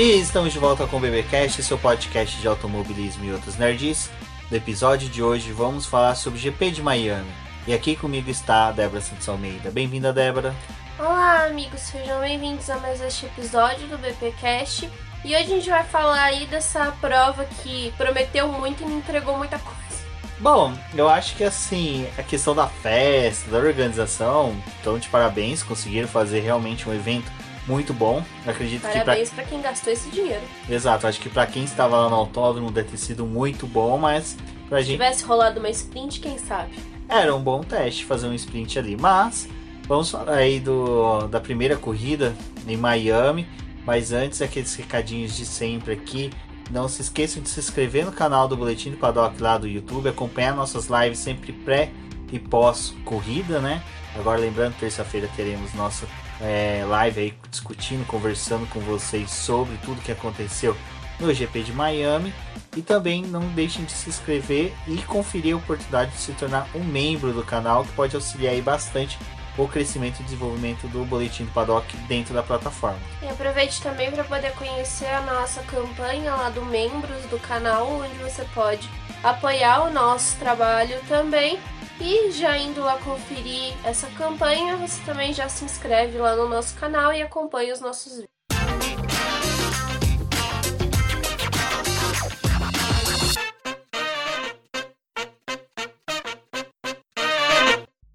E estamos de volta com o BBcast, seu podcast de automobilismo e outros nerds. No episódio de hoje vamos falar sobre o GP de Miami. E aqui comigo está a Débora Santos Almeida. Bem-vinda, Débora. Olá, amigos, sejam bem-vindos a mais este episódio do BPcast. E hoje a gente vai falar aí dessa prova que prometeu muito e não entregou muita coisa. Bom, eu acho que assim, a questão da festa, da organização, então de parabéns, conseguiram fazer realmente um evento muito bom. Eu acredito Parabéns que pra... quem gastou esse dinheiro. Exato, acho que para quem estava lá no autódromo deve ter sido muito bom, mas pra Se gente tivesse rolado uma sprint, quem sabe? era um bom teste fazer um sprint ali, mas vamos falar aí do da primeira corrida em Miami, mas antes aqueles recadinhos de sempre aqui. Não se esqueçam de se inscrever no canal do Boletim do Paddock lá do YouTube, acompanhar nossas lives sempre pré e pós corrida, né? Agora lembrando, terça-feira teremos nossa é, live aí discutindo, conversando com vocês sobre tudo que aconteceu no GP de Miami. E também não deixem de se inscrever e conferir a oportunidade de se tornar um membro do canal, que pode auxiliar aí bastante o crescimento e desenvolvimento do Boletim do Paddock dentro da plataforma. E aproveite também para poder conhecer a nossa campanha lá do membros do canal, onde você pode apoiar o nosso trabalho também. E já indo lá conferir essa campanha, você também já se inscreve lá no nosso canal e acompanha os nossos vídeos.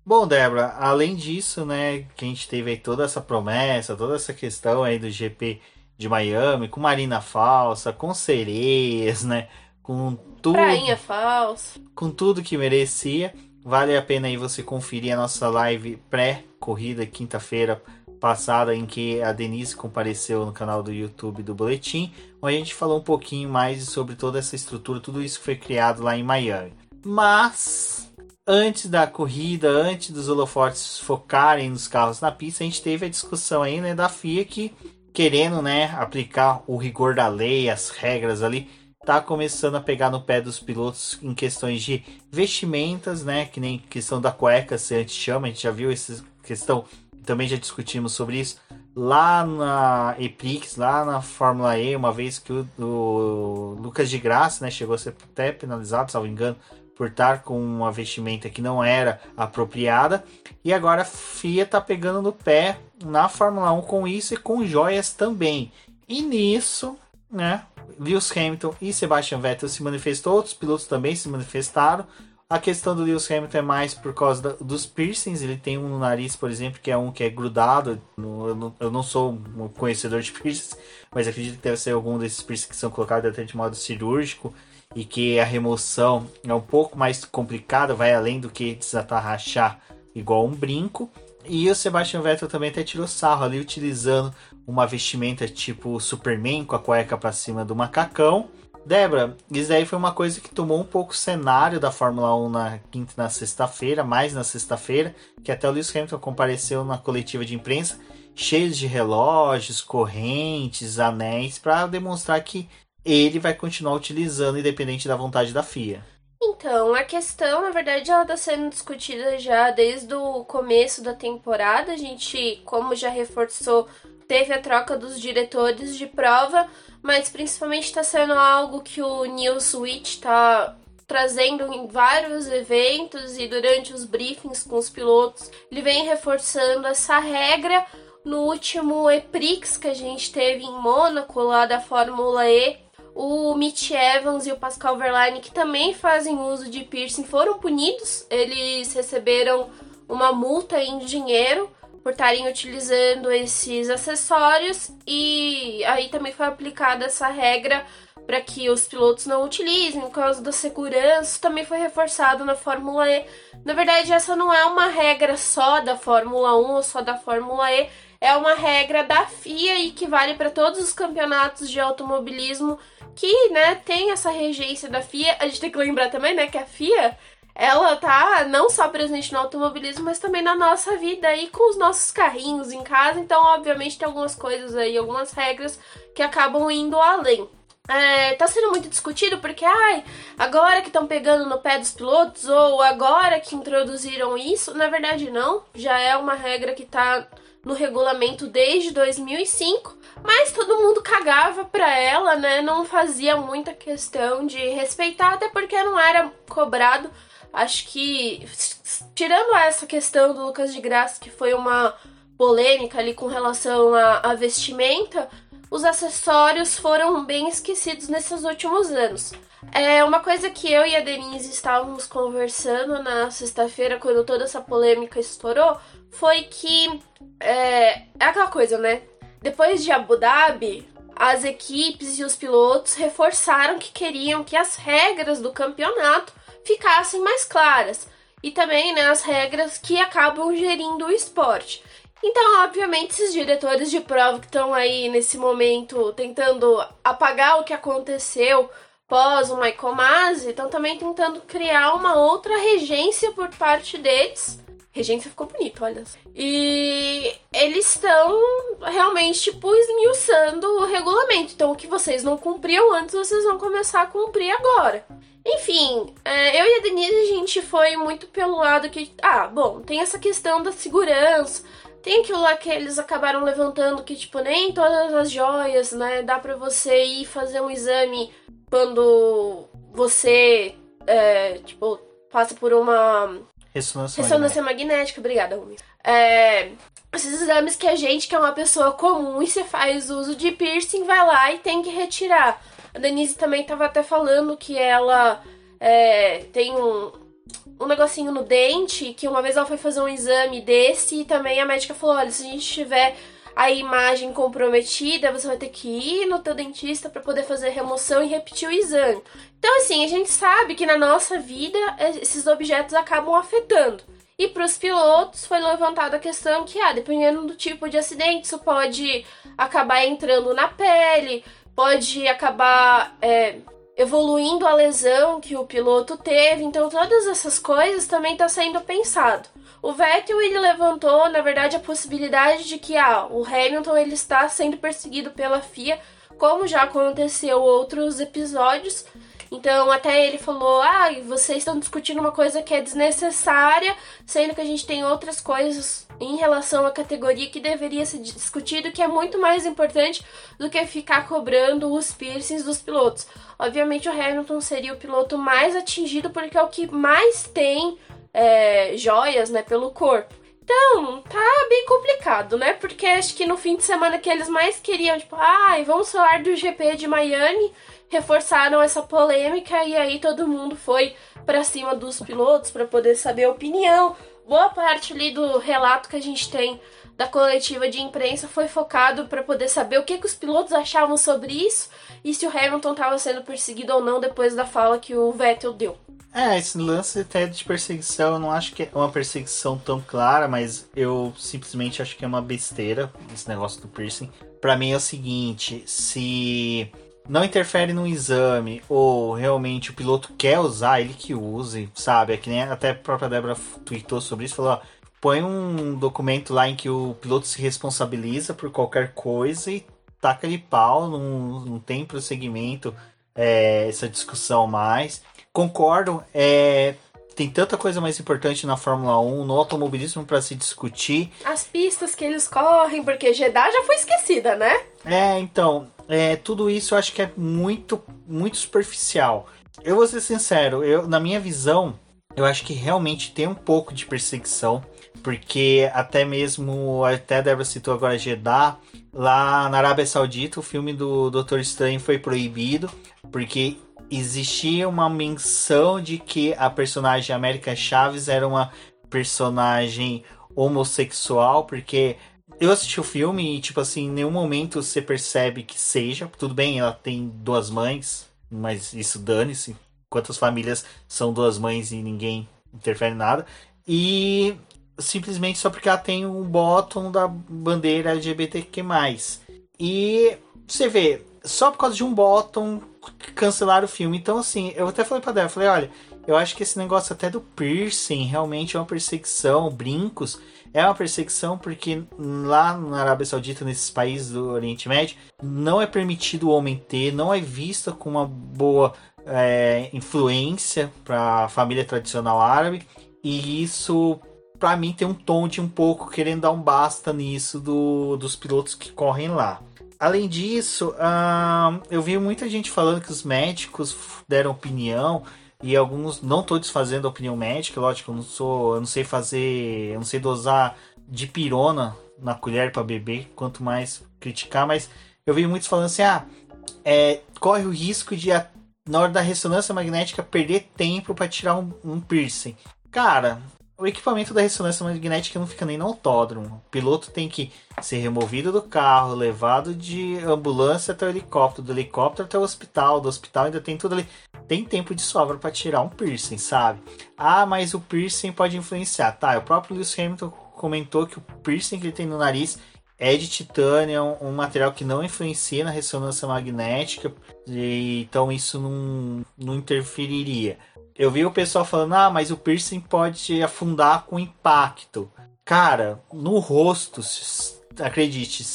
Bom, Débora, além disso, né, que a gente teve aí toda essa promessa, toda essa questão aí do GP de Miami, com Marina Falsa, com sereias, né, com tudo, Prainha falsa. com tudo que merecia. Vale a pena aí você conferir a nossa live pré-corrida, quinta-feira passada, em que a Denise compareceu no canal do YouTube do Boletim, onde a gente falou um pouquinho mais sobre toda essa estrutura, tudo isso foi criado lá em Miami. Mas antes da corrida, antes dos holofotes focarem nos carros na pista, a gente teve a discussão aí, né, da FIA que querendo, né, aplicar o rigor da lei, as regras ali, tá começando a pegar no pé dos pilotos em questões de vestimentas, né, que nem questão da cueca, se a gente chama, a gente já viu essa questão, também já discutimos sobre isso lá na Eprix, lá na Fórmula E, uma vez que o, o Lucas de Graça, né, chegou a ser até penalizado, salvo engano, por estar com uma vestimenta que não era apropriada. E agora a FIA tá pegando no pé na Fórmula 1 com isso e com joias também. E nisso, né, Lewis Hamilton e Sebastian Vettel se manifestou, outros pilotos também se manifestaram. A questão do Lewis Hamilton é mais por causa da- dos piercings. Ele tem um no nariz, por exemplo, que é um que é grudado. No- Eu não, eu não sou um conhecedor de piercings, mas acredito que deve ser algum desses piercings que são colocados até de modo cirúrgico e que a remoção é um pouco mais complicada, vai além do que desatar rachar igual um brinco. E o Sebastian Vettel também até tirou sarro ali utilizando uma vestimenta tipo Superman com a cueca para cima do macacão. Débora, isso daí foi uma coisa que tomou um pouco o cenário da Fórmula 1 na quinta e na sexta-feira, mais na sexta-feira, que até o Lewis Hamilton compareceu na coletiva de imprensa, cheios de relógios, correntes, anéis, para demonstrar que ele vai continuar utilizando, independente da vontade da FIA. Então, a questão, na verdade, ela está sendo discutida já desde o começo da temporada. A gente, como já reforçou, teve a troca dos diretores de prova, mas principalmente está sendo algo que o Newsweek está trazendo em vários eventos e durante os briefings com os pilotos. Ele vem reforçando essa regra. No último EPRIX que a gente teve em Mônaco, lá da Fórmula E, o Mitch Evans e o Pascal Verlaine, que também fazem uso de piercing, foram punidos. Eles receberam uma multa em dinheiro por estarem utilizando esses acessórios e aí também foi aplicada essa regra para que os pilotos não utilizem por causa da segurança. Também foi reforçado na Fórmula E. Na verdade, essa não é uma regra só da Fórmula 1 ou só da Fórmula E, é uma regra da FIA e que vale para todos os campeonatos de automobilismo que, né, tem essa regência da FIA. A gente tem que lembrar também, né, que a FIA, ela tá não só presente no automobilismo, mas também na nossa vida aí com os nossos carrinhos em casa. Então, obviamente, tem algumas coisas aí, algumas regras que acabam indo além. É, tá sendo muito discutido porque, ai, agora que estão pegando no pé dos pilotos, ou agora que introduziram isso, na verdade não, já é uma regra que tá no regulamento desde 2005, mas todo mundo cagava pra ela, né? Não fazia muita questão de respeitar, até porque não era cobrado. Acho que, tirando essa questão do Lucas de Graça, que foi uma polêmica ali com relação à, à vestimenta, os acessórios foram bem esquecidos nesses últimos anos. É uma coisa que eu e a Denise estávamos conversando na sexta-feira, quando toda essa polêmica estourou, foi que é, é aquela coisa, né? Depois de Abu Dhabi, as equipes e os pilotos reforçaram que queriam que as regras do campeonato ficassem mais claras e também né, as regras que acabam gerindo o esporte. Então, obviamente, esses diretores de prova que estão aí nesse momento tentando apagar o que aconteceu pós o Michael Masi, estão também tentando criar uma outra regência por parte deles. Regência ficou bonito, olha. E eles estão realmente, tipo, esmiuçando o regulamento. Então, o que vocês não cumpriam antes, vocês vão começar a cumprir agora. Enfim, é, eu e a Denise, a gente foi muito pelo lado que. Ah, bom, tem essa questão da segurança tem aquilo lá que eles acabaram levantando que, tipo, nem todas as joias, né? Dá pra você ir fazer um exame quando você, é, tipo, passa por uma ressonância, ressonância magnética. magnética. Obrigada, Rumi. É, esses exames que a gente, que é uma pessoa comum e você faz uso de piercing, vai lá e tem que retirar. A Denise também tava até falando que ela é, tem um, um negocinho no dente, que uma vez ela foi fazer um exame desse e também a médica falou: olha, se a gente tiver a imagem comprometida, você vai ter que ir no teu dentista para poder fazer remoção e repetir o exame. Então, assim, a gente sabe que na nossa vida esses objetos acabam afetando. E para os pilotos foi levantada a questão que, ah, dependendo do tipo de acidente, isso pode acabar entrando na pele, pode acabar é, evoluindo a lesão que o piloto teve. Então, todas essas coisas também está sendo pensado. O Vettel ele levantou, na verdade, a possibilidade de que ah, o Hamilton ele está sendo perseguido pela FIA, como já aconteceu outros episódios. Então, até ele falou: ah, vocês estão discutindo uma coisa que é desnecessária, sendo que a gente tem outras coisas em relação à categoria que deveria ser discutido, que é muito mais importante do que ficar cobrando os piercings dos pilotos. Obviamente, o Hamilton seria o piloto mais atingido porque é o que mais tem é, joias né, pelo corpo. Então, tá bem complicado, né? Porque acho que no fim de semana que eles mais queriam, tipo, ai, ah, vamos falar do GP de Miami, reforçaram essa polêmica e aí todo mundo foi para cima dos pilotos para poder saber a opinião boa parte ali do relato que a gente tem da coletiva de imprensa foi focado para poder saber o que, que os pilotos achavam sobre isso e se o Hamilton estava sendo perseguido ou não depois da fala que o Vettel deu. É, esse lance até de perseguição, eu não acho que é uma perseguição tão clara, mas eu simplesmente acho que é uma besteira esse negócio do piercing. Para mim é o seguinte, se não interfere no exame ou realmente o piloto quer usar, ele que use, sabe? É que nem até a própria Débora tweetou sobre isso, falou, ó, põe um documento lá em que o piloto se responsabiliza por qualquer coisa e taca de pau, não, não tem prosseguimento é, essa discussão mais. Concordo, é, tem tanta coisa mais importante na Fórmula 1, no automobilismo para se discutir. As pistas que eles correm, porque Jeddah já foi esquecida, né? É, então, é, tudo isso eu acho que é muito, muito superficial. Eu vou ser sincero, eu, na minha visão, eu acho que realmente tem um pouco de perseguição, porque até mesmo, até a Débora citou agora Jeddah, lá na Arábia Saudita, o filme do Doutor Estranho foi proibido, porque existia uma menção de que a personagem América Chaves era uma personagem homossexual, porque eu assisti o filme e, tipo assim, em nenhum momento você percebe que seja. Tudo bem, ela tem duas mães, mas isso dane-se. Quantas famílias são duas mães e ninguém interfere em nada. E simplesmente só porque ela tem um bottom da bandeira LGBTQ+. E você vê, só por causa de um bottom cancelaram o filme. Então, assim, eu até falei pra Débora, falei, olha, eu acho que esse negócio até do piercing realmente é uma perseguição, brincos é uma perseguição porque lá na Arábia Saudita, nesses países do Oriente Médio, não é permitido o homem ter, não é vista com uma boa é, influência para a família tradicional árabe. E isso, para mim, tem um tom de um pouco querendo dar um basta nisso do, dos pilotos que correm lá. além disso, uh, eu vi muita gente falando que os médicos deram opinião e alguns não estou desfazendo a opinião médica, lógico, eu não sou, eu não sei fazer, eu não sei dosar de pirona na colher para beber, quanto mais criticar, mas eu vi muitos falando assim, ah, é, corre o risco de na hora da ressonância magnética perder tempo para tirar um, um piercing. Cara, o equipamento da ressonância magnética não fica nem no autódromo. O piloto tem que ser removido do carro, levado de ambulância até o helicóptero, do helicóptero até o hospital, do hospital ainda tem tudo ali. Tem tempo de sobra para tirar um piercing, sabe? Ah, mas o piercing pode influenciar. Tá, o próprio Lewis Hamilton comentou que o piercing que ele tem no nariz é de titânio, é um, material que não influencia na ressonância magnética, e, então isso não, não interferiria. Eu vi o pessoal falando, ah, mas o piercing pode afundar com impacto. Cara, no rosto, acredite,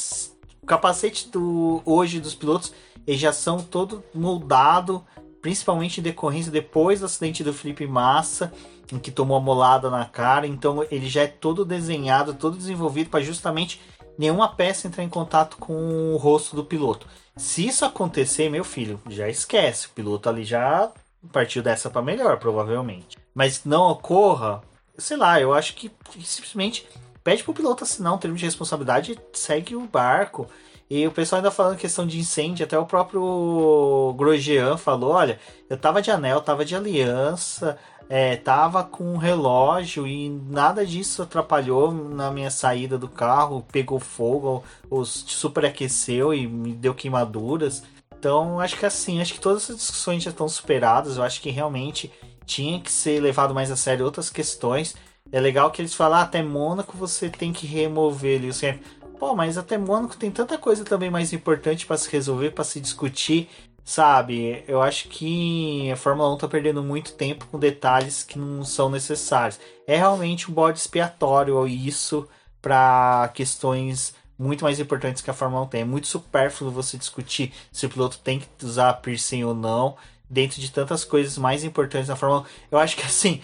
o capacete do, hoje dos pilotos eles já são todo moldado, principalmente em decorrência depois do acidente do Felipe Massa, em que tomou a molada na cara. Então ele já é todo desenhado, todo desenvolvido para justamente nenhuma peça entrar em contato com o rosto do piloto. Se isso acontecer, meu filho, já esquece. O piloto ali já partiu dessa para melhor, provavelmente. Mas não ocorra, sei lá, eu acho que simplesmente pede pro piloto assinar um termo de responsabilidade e segue o barco. E o pessoal ainda falando questão de incêndio, até o próprio Grosjean falou, olha, eu tava de anel, tava de aliança, é, tava com um relógio e nada disso atrapalhou na minha saída do carro, pegou fogo, ou superaqueceu e me deu queimaduras. Então, acho que assim, acho que todas essas discussões já estão superadas. Eu acho que realmente tinha que ser levado mais a sério outras questões. É legal que eles falam, ah, até Mônaco você tem que remover ali. Você... Pô, mas até Mônaco tem tanta coisa também mais importante para se resolver, para se discutir, sabe? Eu acho que a Fórmula 1 tá perdendo muito tempo com detalhes que não são necessários. É realmente um bode expiatório isso para questões muito mais importantes que a Fórmula 1 tem. É muito supérfluo você discutir se o piloto tem que usar piercing ou não, dentro de tantas coisas mais importantes na Fórmula 1. Eu acho que assim,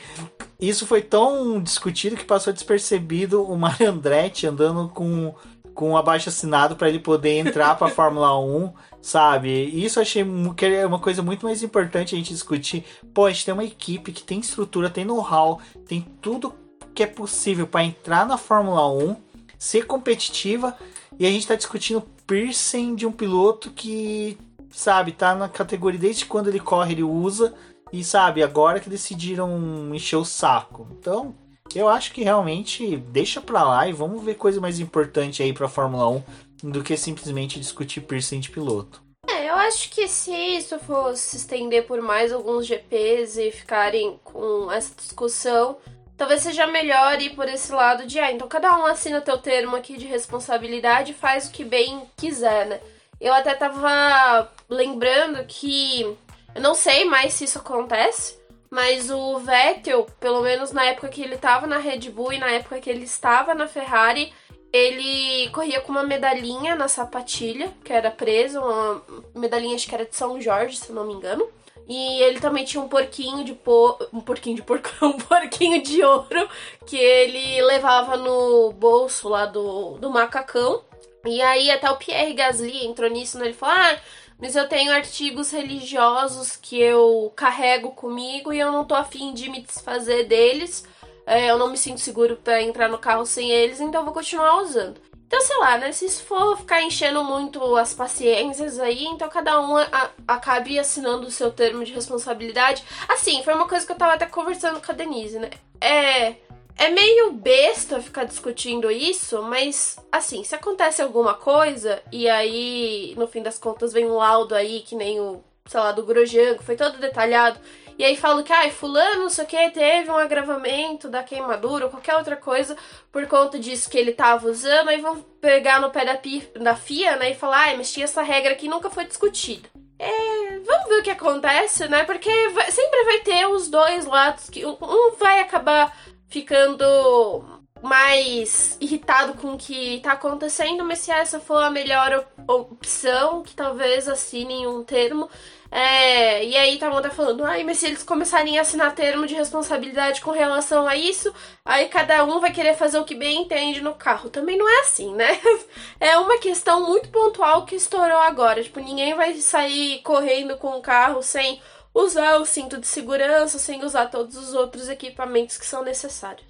isso foi tão discutido que passou despercebido o Mario Andretti andando com com um abaixo assinado para ele poder entrar para a Fórmula 1, sabe? Isso eu achei que é uma coisa muito mais importante a gente discutir. Pô, a gente tem uma equipe que tem estrutura, tem know-how, tem tudo que é possível para entrar na Fórmula 1 ser competitiva e a gente está discutindo piercing de um piloto que, sabe, tá na categoria desde quando ele corre, ele usa e, sabe, agora que decidiram encher o saco. Então, eu acho que realmente deixa pra lá e vamos ver coisa mais importante aí pra Fórmula 1 do que simplesmente discutir piercing de piloto. É, eu acho que se isso fosse se estender por mais alguns GPs e ficarem com essa discussão, talvez seja melhor ir por esse lado de, ah, então cada um assina teu termo aqui de responsabilidade e faz o que bem quiser, né? Eu até tava lembrando que eu não sei mais se isso acontece, mas o Vettel, pelo menos na época que ele tava na Red Bull e na época que ele estava na Ferrari, ele corria com uma medalhinha na sapatilha, que era preso, uma medalhinha acho que era de São Jorge, se não me engano. E ele também tinha um porquinho de por... um porquinho de porco, um porquinho de ouro que ele levava no bolso lá do, do macacão. E aí até o Pierre Gasly entrou nisso, né? Ele falou: "Ah, mas eu tenho artigos religiosos que eu carrego comigo e eu não tô afim de me desfazer deles. É, eu não me sinto seguro para entrar no carro sem eles, então eu vou continuar usando. Então, sei lá, né? Se isso for ficar enchendo muito as paciências aí, então cada um a, acabe assinando o seu termo de responsabilidade. Assim, foi uma coisa que eu tava até conversando com a Denise, né? É. É meio besta ficar discutindo isso, mas assim, se acontece alguma coisa e aí no fim das contas vem um laudo aí que nem o, sei lá, do Grosjean, que foi todo detalhado, e aí falam que, ai, fulano, não sei o que, teve um agravamento da queimadura ou qualquer outra coisa por conta disso que ele tava usando, aí vão pegar no pé da, da FIA, né, e falar, ai, mas tinha essa regra que nunca foi discutida. É, vamos ver o que acontece, né? Porque vai, sempre vai ter os dois lados que um vai acabar ficando mais irritado com o que tá acontecendo, mas se essa for a melhor opção, que talvez assinem um termo. É, e aí tá tá falando, ai, mas se eles começarem a assinar termo de responsabilidade com relação a isso, aí cada um vai querer fazer o que bem entende no carro. Também não é assim, né? É uma questão muito pontual que estourou agora. Tipo, ninguém vai sair correndo com o carro sem usar o cinto de segurança, sem usar todos os outros equipamentos que são necessários.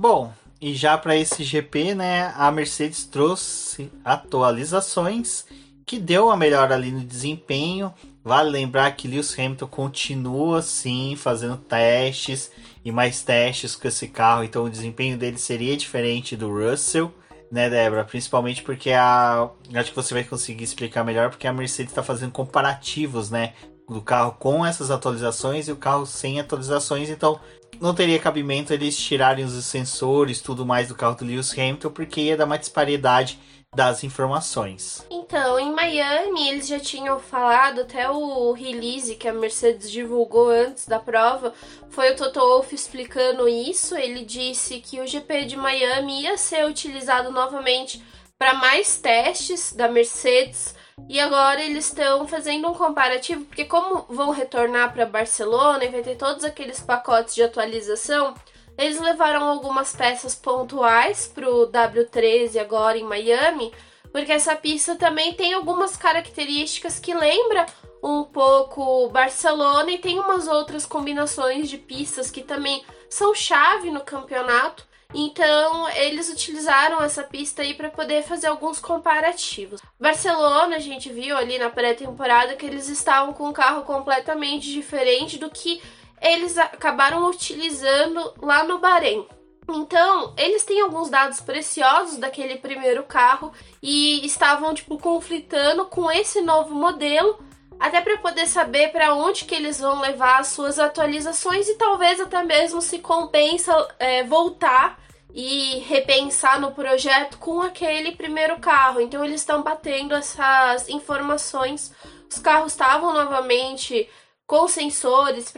Bom, e já para esse GP, né, a Mercedes trouxe atualizações que deu uma melhora ali no desempenho. Vale lembrar que Lewis Hamilton continua sim fazendo testes e mais testes com esse carro, então o desempenho dele seria diferente do Russell, né, Débora? Principalmente porque a acho que você vai conseguir explicar melhor porque a Mercedes está fazendo comparativos, né, do carro com essas atualizações e o carro sem atualizações, então não teria cabimento eles tirarem os sensores, tudo mais do carro do Lewis Hamilton, porque ia dar uma disparidade das informações. Então, em Miami, eles já tinham falado, até o release que a Mercedes divulgou antes da prova, foi o Toto Wolff explicando isso. Ele disse que o GP de Miami ia ser utilizado novamente para mais testes da Mercedes e agora eles estão fazendo um comparativo, porque como vão retornar para Barcelona e vai ter todos aqueles pacotes de atualização, eles levaram algumas peças pontuais para o W13 agora em Miami, porque essa pista também tem algumas características que lembra um pouco Barcelona e tem umas outras combinações de pistas que também são chave no campeonato. Então, eles utilizaram essa pista aí para poder fazer alguns comparativos. Barcelona, a gente viu ali na pré-temporada que eles estavam com um carro completamente diferente do que eles acabaram utilizando lá no Bahrein. Então, eles têm alguns dados preciosos daquele primeiro carro e estavam tipo conflitando com esse novo modelo até para poder saber para onde que eles vão levar as suas atualizações e talvez até mesmo se compensa é, voltar e repensar no projeto com aquele primeiro carro. Então eles estão batendo essas informações. Os carros estavam novamente com sensores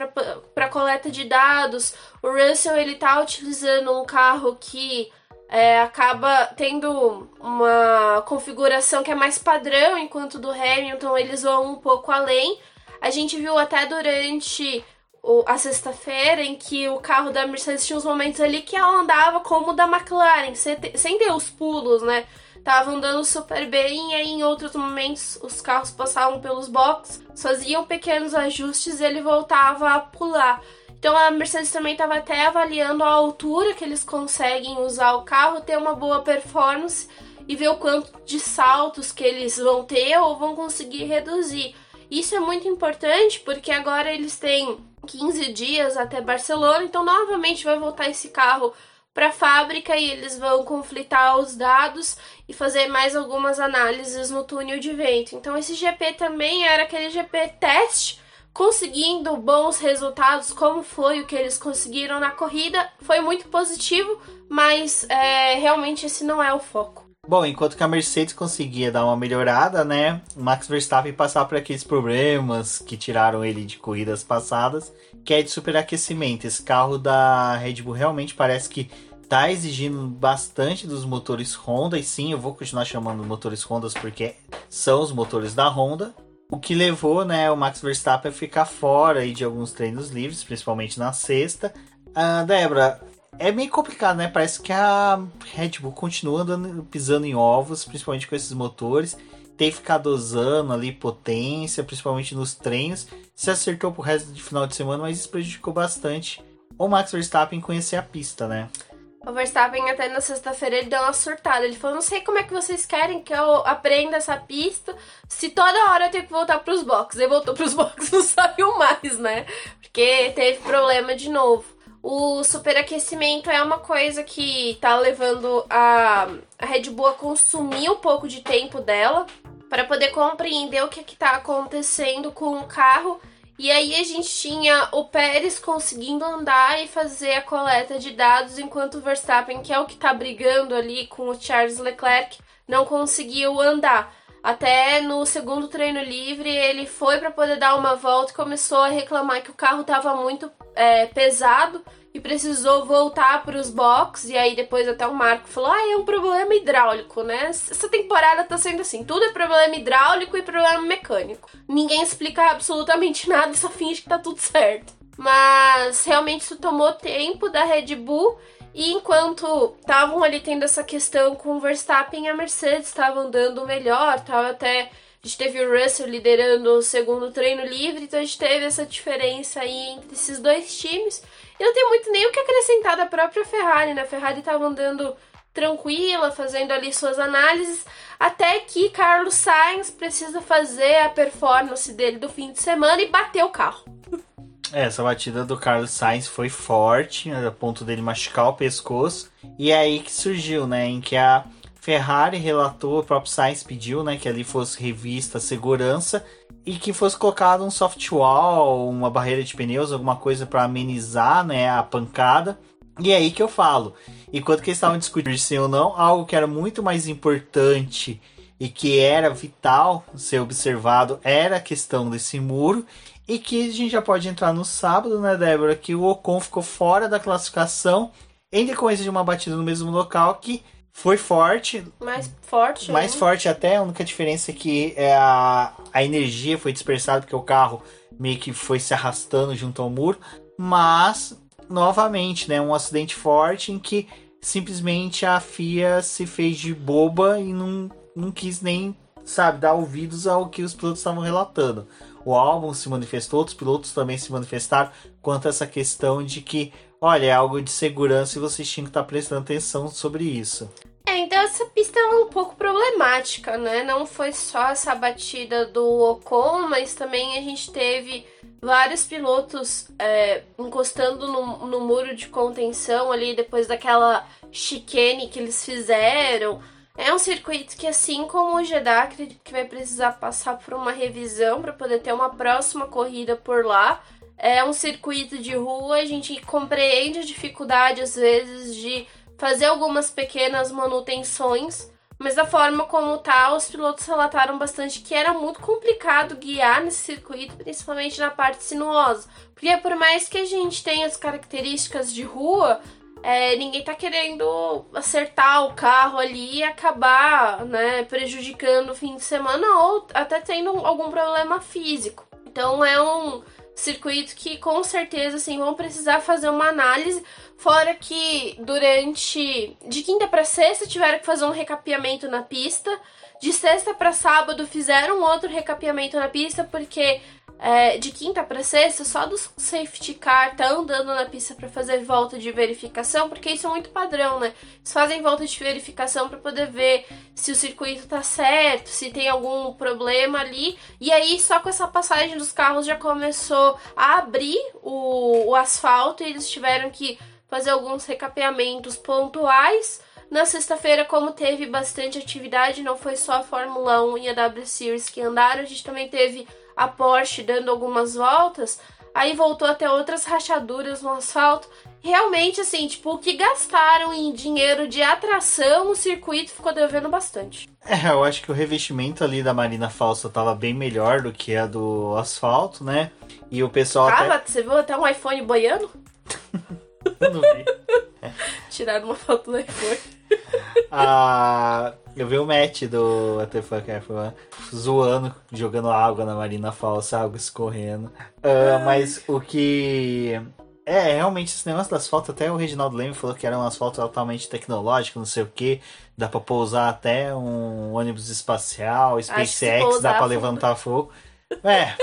para coleta de dados. O Russell ele está utilizando um carro que é, acaba tendo uma configuração que é mais padrão, enquanto do Hamilton eles vão um pouco além. A gente viu até durante o, a sexta-feira em que o carro da Mercedes tinha uns momentos ali que ela andava como o da McLaren, sem sem ter os pulos, né? Tava andando super bem e aí em outros momentos os carros passavam pelos boxes, faziam pequenos ajustes e ele voltava a pular. Então a Mercedes também estava até avaliando a altura que eles conseguem usar o carro, ter uma boa performance e ver o quanto de saltos que eles vão ter ou vão conseguir reduzir. Isso é muito importante porque agora eles têm 15 dias até Barcelona, então novamente vai voltar esse carro para a fábrica e eles vão conflitar os dados e fazer mais algumas análises no túnel de vento. Então esse GP também era aquele GP teste conseguindo bons resultados, como foi o que eles conseguiram na corrida, foi muito positivo, mas é, realmente esse não é o foco. Bom, enquanto que a Mercedes conseguia dar uma melhorada, né? Max Verstappen passar por aqueles problemas que tiraram ele de corridas passadas, que é de superaquecimento. Esse carro da Red Bull realmente parece que tá exigindo bastante dos motores Honda, e sim, eu vou continuar chamando motores Honda porque são os motores da Honda, o que levou né, o Max Verstappen a ficar fora aí de alguns treinos livres, principalmente na sexta. Uh, Débora, é meio complicado, né? Parece que a Red Bull continua andando, pisando em ovos, principalmente com esses motores. Tem que ficar dosando ali potência, principalmente nos treinos. Se acertou pro resto de final de semana, mas isso prejudicou bastante o Max Verstappen conhecer a pista, né? O Verstappen até na sexta-feira ele deu uma surtada. Ele falou: não sei como é que vocês querem que eu aprenda essa pista. Se toda hora eu tenho que voltar pros boxes. Ele voltou pros boxes não saiu mais, né? Porque teve problema de novo. O superaquecimento é uma coisa que tá levando a, Red Bull a consumir um pouco de tempo dela para poder compreender o que, que tá acontecendo com o carro e aí a gente tinha o Pérez conseguindo andar e fazer a coleta de dados, enquanto o Verstappen, que é o que tá brigando ali com o Charles Leclerc, não conseguiu andar. Até no segundo treino livre, ele foi para poder dar uma volta e começou a reclamar que o carro estava muito é, pesado e precisou voltar para os boxes. E aí depois até o Marco falou: Ah, é um problema hidráulico, né? Essa temporada tá sendo assim: tudo é problema hidráulico e problema mecânico. Ninguém explica absolutamente nada, só finge que tá tudo certo. Mas realmente isso tomou tempo da Red Bull. E enquanto estavam ali tendo essa questão com o Verstappen a Mercedes estavam dando melhor, tava até a gente teve o Russell liderando o segundo treino livre, então a gente teve essa diferença aí entre esses dois times. E não tem muito nem o que acrescentar da própria Ferrari, né? A Ferrari estava andando tranquila, fazendo ali suas análises, até que Carlos Sainz precisa fazer a performance dele do fim de semana e bater o carro. É, essa batida do Carlos Sainz foi forte, né, a ponto dele machucar o pescoço. E é aí que surgiu, né? Em que a Ferrari relatou, o próprio Sainz pediu, né? Que ali fosse revista segurança e que fosse colocado um soft wall, uma barreira de pneus, alguma coisa para amenizar, né? A pancada. E é aí que eu falo. Enquanto que eles estavam discutindo se ou não, algo que era muito mais importante e que era vital ser observado era a questão desse muro. E que a gente já pode entrar no sábado, né, Débora? Que o Ocon ficou fora da classificação em decorrência de uma batida no mesmo local que foi forte. Mais forte. Mais hein? forte até. A única diferença é que é a, a energia foi dispersada porque o carro meio que foi se arrastando junto ao muro. Mas, novamente, né, um acidente forte em que simplesmente a FIA se fez de boba e não, não quis nem, sabe, dar ouvidos ao que os pilotos estavam relatando o álbum se manifestou, outros pilotos também se manifestaram quanto a essa questão de que, olha, é algo de segurança e vocês tinham que estar prestando atenção sobre isso. É, então essa pista é um pouco problemática, né? Não foi só essa batida do Ocon, mas também a gente teve vários pilotos é, encostando no, no muro de contenção ali depois daquela chicane que eles fizeram. É um circuito que, assim como o Jeddah, acredito que vai precisar passar por uma revisão para poder ter uma próxima corrida por lá. É um circuito de rua, a gente compreende a dificuldade, às vezes, de fazer algumas pequenas manutenções, mas da forma como tá, os pilotos relataram bastante que era muito complicado guiar nesse circuito, principalmente na parte sinuosa. Porque por mais que a gente tenha as características de rua, é, ninguém tá querendo acertar o carro ali e acabar, né, prejudicando o fim de semana ou até tendo algum problema físico. Então é um circuito que com certeza assim vão precisar fazer uma análise, fora que durante de quinta para sexta tiveram que fazer um recapeamento na pista. De sexta para sábado fizeram outro recapeamento na pista porque é, de quinta para sexta, só do safety car tá andando na pista para fazer volta de verificação, porque isso é muito padrão, né? Eles fazem volta de verificação para poder ver se o circuito tá certo, se tem algum problema ali. E aí, só com essa passagem dos carros já começou a abrir o, o asfalto e eles tiveram que fazer alguns recapeamentos pontuais. Na sexta-feira, como teve bastante atividade, não foi só a Fórmula 1 e a W Series que andaram, a gente também teve a Porsche dando algumas voltas, aí voltou até outras rachaduras no asfalto. Realmente, assim, tipo, o que gastaram em dinheiro de atração, o circuito ficou devendo bastante. É, eu acho que o revestimento ali da Marina Falsa tava bem melhor do que a do asfalto, né? E o pessoal. Tava? Até... Você viu até um iPhone boiando? eu não vi. Tiraram uma foto do iPhone. ah, eu vi o match do What the Fuck Everyone zoando, jogando água na Marina Falsa, água escorrendo. Uh, mas o que. É, realmente, esse negócio das fotos, até o Reginaldo Leme falou que era um asfalto altamente tecnológico, não sei o que. Dá pra pousar até um ônibus espacial, SpaceX, dá pra levantar fogo. É,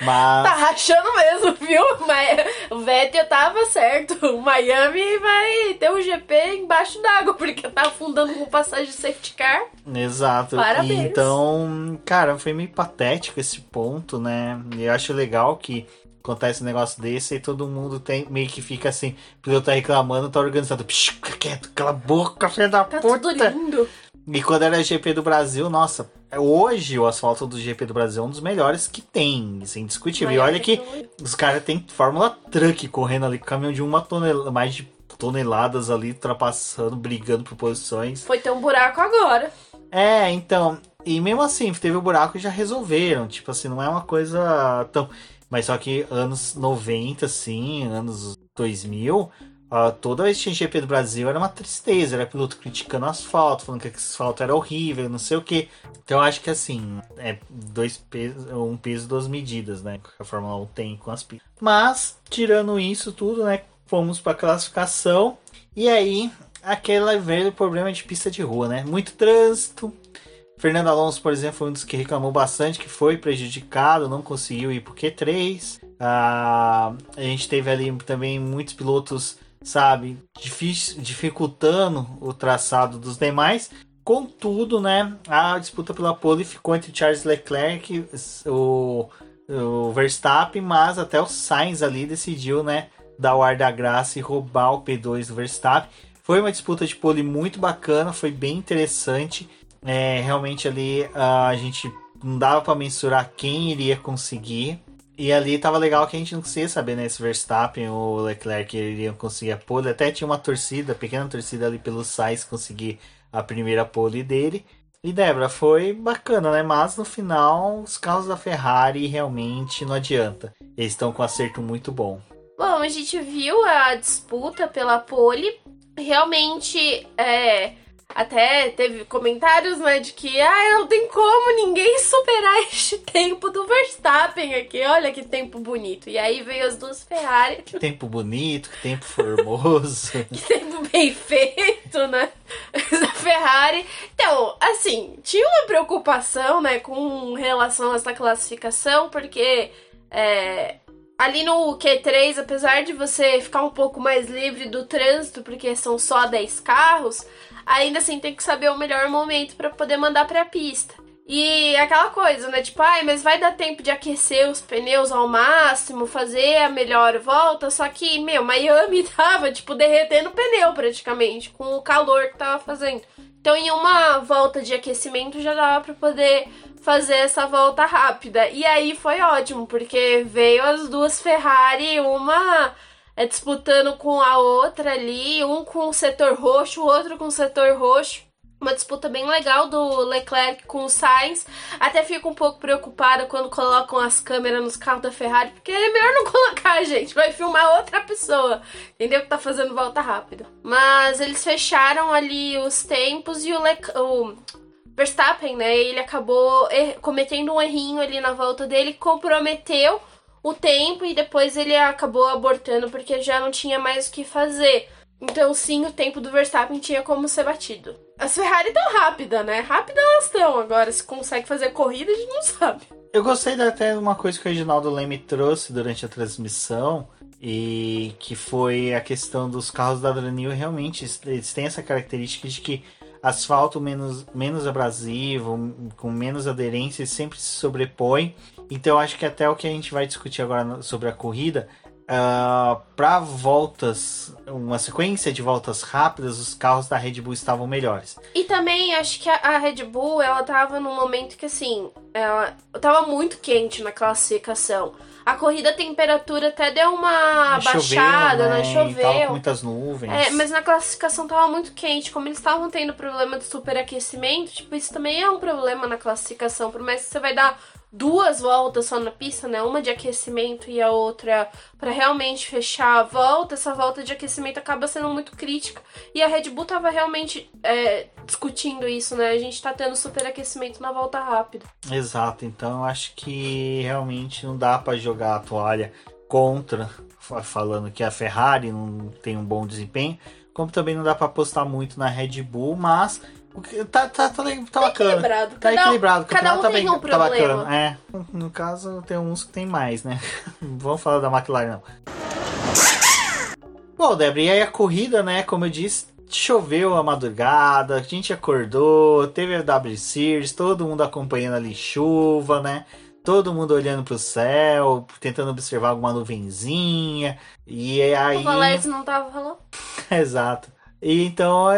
mas... Tá rachando mesmo, viu? Mas o Vettel tava certo. O Miami vai ter um GP embaixo d'água, porque tá afundando com passagem de safety car. Exato. Parabéns. Então, cara, foi meio patético esse ponto, né? E eu acho legal que acontece um negócio desse e todo mundo tem meio que fica assim, o piloto tá reclamando, tá organizado. Psh, quieto, cala a boca, filha da tá puta. Tudo lindo. E quando era GP do Brasil, nossa, hoje o asfalto do GP do Brasil é um dos melhores que tem, isso é indiscutível. E olha que os caras têm Fórmula Truck correndo ali com caminhão de uma tonelada, mais de toneladas ali, ultrapassando, brigando por posições. Foi ter um buraco agora. É, então, E mesmo assim, teve o buraco e já resolveram. Tipo assim, não é uma coisa tão. Mas só que anos 90, assim, anos 2000, Uh, toda vez que tinha GP do Brasil era uma tristeza, era piloto criticando asfalto, falando que asfalto era horrível, não sei o que. Então acho que assim, é dois pesos, um peso, duas medidas, né? Que a Fórmula 1 tem com as pistas. Mas, tirando isso tudo, né? Fomos para classificação. E aí, aquele velho problema de pista de rua, né? Muito trânsito. Fernando Alonso, por exemplo, foi um dos que reclamou bastante que foi prejudicado, não conseguiu ir pro Q3. Uh, ah, a gente teve ali também muitos pilotos sabe, dificultando o traçado dos demais. Contudo, né, a disputa pela pole ficou entre Charles Leclerc, o, o Verstappen, mas até o Sainz ali decidiu, né, dar o ar da graça e roubar o P2 do Verstappen. Foi uma disputa de pole muito bacana, foi bem interessante. É, realmente ali a gente não dava para mensurar quem iria conseguir. E ali tava legal que a gente não conseguia saber, né? Se Verstappen ou Leclerc iriam conseguir a pole. Até tinha uma torcida, pequena torcida ali pelo Sainz conseguir a primeira pole dele. E Débora, foi bacana, né? Mas no final, os carros da Ferrari realmente não adianta. Eles estão com um acerto muito bom. Bom, a gente viu a disputa pela pole. Realmente, é, até teve comentários, né, de que ah, não tem como ninguém superar este tempo do Verstappen aqui. Olha que tempo bonito. E aí veio as duas Ferrari. Que tempo bonito, que tempo formoso. que tempo bem feito, né? da Ferrari. Então, assim, tinha uma preocupação, né, com relação a essa classificação, porque é, ali no Q3, apesar de você ficar um pouco mais livre do trânsito, porque são só 10 carros, ainda assim tem que saber o melhor momento para poder mandar para a pista. E aquela coisa, né? Tipo, ai, mas vai dar tempo de aquecer os pneus ao máximo, fazer a melhor volta. Só que, meu, Miami tava, tipo, derretendo o pneu praticamente, com o calor que tava fazendo. Então, em uma volta de aquecimento já dava para poder fazer essa volta rápida. E aí foi ótimo, porque veio as duas Ferrari, uma é, disputando com a outra ali, um com o setor roxo, o outro com o setor roxo. Uma disputa bem legal do Leclerc com o Sainz. Até fico um pouco preocupada quando colocam as câmeras nos carros da Ferrari, porque é melhor não colocar, gente. Vai filmar outra pessoa, entendeu? Que tá fazendo volta rápida. Mas eles fecharam ali os tempos e o, o Verstappen, né? Ele acabou er cometendo um errinho ali na volta dele, comprometeu o tempo e depois ele acabou abortando porque já não tinha mais o que fazer. Então, sim, o tempo do Verstappen tinha como ser batido. As Ferrari estão rápidas, né? Rápida elas estão. Agora, se consegue fazer corrida, a gente não sabe. Eu gostei até de uma coisa que o Reginaldo Leme trouxe durante a transmissão, e que foi a questão dos carros da Dranil. Realmente, eles têm essa característica de que asfalto menos, menos abrasivo, com menos aderência, sempre se sobrepõe. Então acho que até o que a gente vai discutir agora sobre a corrida, uh, ah, para voltas, uma sequência de voltas rápidas, os carros da Red Bull estavam melhores. E também acho que a, Red Bull, ela tava num momento que assim, ela tava muito quente na classificação. A corrida a temperatura até deu uma baixada, né? né? Choveu. Tava com muitas nuvens. É, mas na classificação tava muito quente. Como eles estavam tendo problema de superaquecimento, tipo, isso também é um problema na classificação. Por mais que você vai dar duas voltas só na pista, né? Uma de aquecimento e a outra para realmente fechar a volta. Essa volta de aquecimento acaba sendo muito crítica. E a Red Bull tava realmente é, discutindo isso, né? A gente tá tendo superaquecimento na volta rápida. Exato, então acho que realmente não dá para jogar a toalha contra, falando que a Ferrari não tem um bom desempenho. Como também não dá para apostar muito na Red Bull, mas Tá, tá, tá, tá bacana. Equilibrado. Tá cada equilibrado. Cada um tá tem bem, um tá bacana. É, no caso, tem uns que tem mais, né? Vamos falar da McLaren, não. Bom, Débora, e aí a corrida, né? Como eu disse, choveu a madrugada, a gente acordou, teve a W Series, todo mundo acompanhando ali chuva, né? Todo mundo olhando pro céu, tentando observar alguma nuvenzinha. E aí. O Valério não tava falando? Exato. E então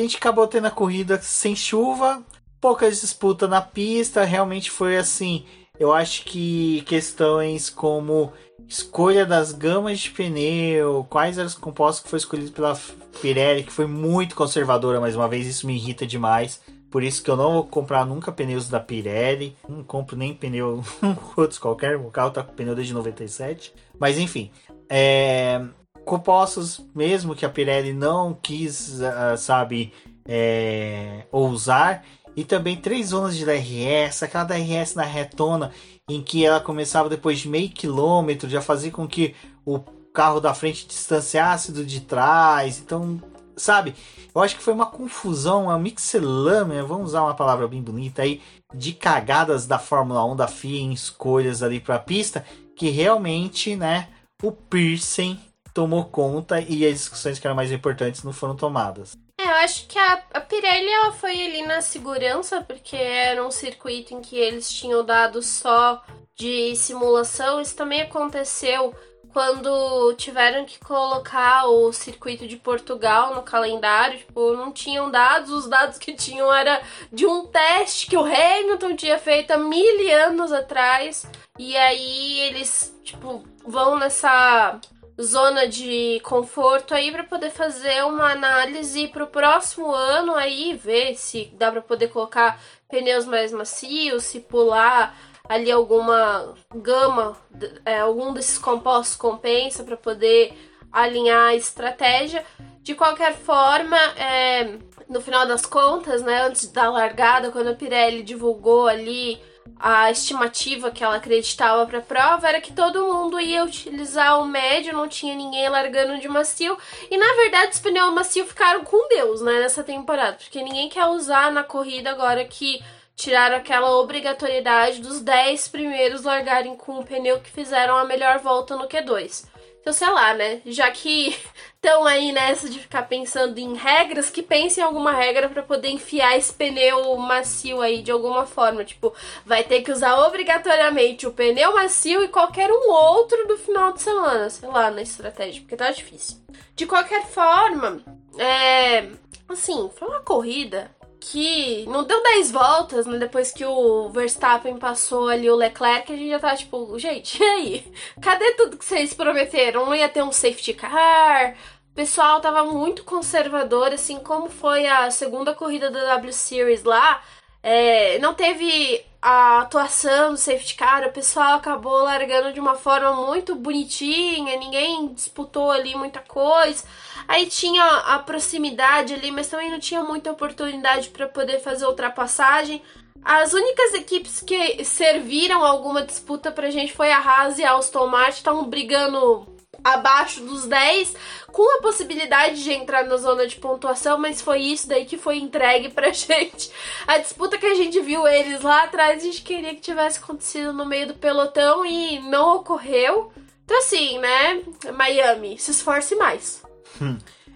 a gente acabou tendo a corrida sem chuva, poucas disputas na pista, realmente foi assim. Eu acho que questões como escolha das gamas de pneu, quais eram os compostos que foi escolhido pela Pirelli, que foi muito conservadora mais uma vez, isso me irrita demais, Por isso que eu não vou comprar nunca pneus da Pirelli. Não compro nem pneu outros qualquer. O carro tá com pneu desde 97. Mas enfim. É, compostos mesmo que a Pirelli não quis, uh, sabe, é, ousar. E também três zonas de DRS, aquela DRS na retona, em que ela começava depois de meio quilômetro, já fazia com que o carro da frente distanciasse do de trás. Então, sabe, eu acho que foi uma confusão, uma mixelâmia, vamos usar uma palavra bem bonita aí, de cagadas da Fórmula 1 da FIA em escolhas ali para a pista, que realmente, né, o Pearson tomou conta e as discussões que eram mais importantes não foram tomadas. É, eu acho que a, a Pirelli ela foi ali na segurança, porque era um circuito em que eles tinham dados só de simulação. Isso também aconteceu quando tiveram que colocar o circuito de Portugal no calendário, tipo, não tinham dados, os dados que tinham era de um teste que o Hamilton tinha feito há mil anos atrás. E aí eles, tipo, vão nessa zona de conforto aí para poder fazer uma análise para o próximo ano aí ver se dá para poder colocar pneus mais macios, se pular ali alguma gama, é, algum desses compostos compensa para poder alinhar a estratégia. De qualquer forma, é, no final das contas, né, antes da largada, quando a Pirelli divulgou ali a estimativa que ela acreditava para a prova era que todo mundo ia utilizar o médio, não tinha ninguém largando de macio. E na verdade, os pneus macio ficaram com Deus, né, nessa temporada, porque ninguém quer usar na corrida agora que tiraram aquela obrigatoriedade dos 10 primeiros largarem com o pneu que fizeram a melhor volta no Q2. Então, sei lá, né? Já que estão aí nessa de ficar pensando em regras, que pensem em alguma regra para poder enfiar esse pneu macio aí de alguma forma. Tipo, vai ter que usar obrigatoriamente o pneu macio e qualquer um outro do final de semana, sei lá, na estratégia, porque tá difícil. De qualquer forma, é. Assim, foi uma corrida que não deu 10 voltas, né? Depois que o Verstappen passou ali o Leclerc, a gente já tá tipo, gente, e aí? Cadê tudo que vocês prometeram? Não ia ter um safety car? O pessoal tava muito conservador, assim como foi a segunda corrida da W Series lá. É, não teve a atuação do safety car, o pessoal acabou largando de uma forma muito bonitinha, ninguém disputou ali muita coisa. Aí tinha a proximidade ali, mas também não tinha muita oportunidade para poder fazer ultrapassagem. As únicas equipes que serviram alguma disputa pra gente foi a Haas e a Aston Martin, estavam brigando abaixo dos 10, com a possibilidade de entrar na zona de pontuação, mas foi isso daí que foi entregue pra gente. A disputa que a gente viu eles lá atrás, a gente queria que tivesse acontecido no meio do pelotão e não ocorreu. Então assim, né, Miami, se esforce mais.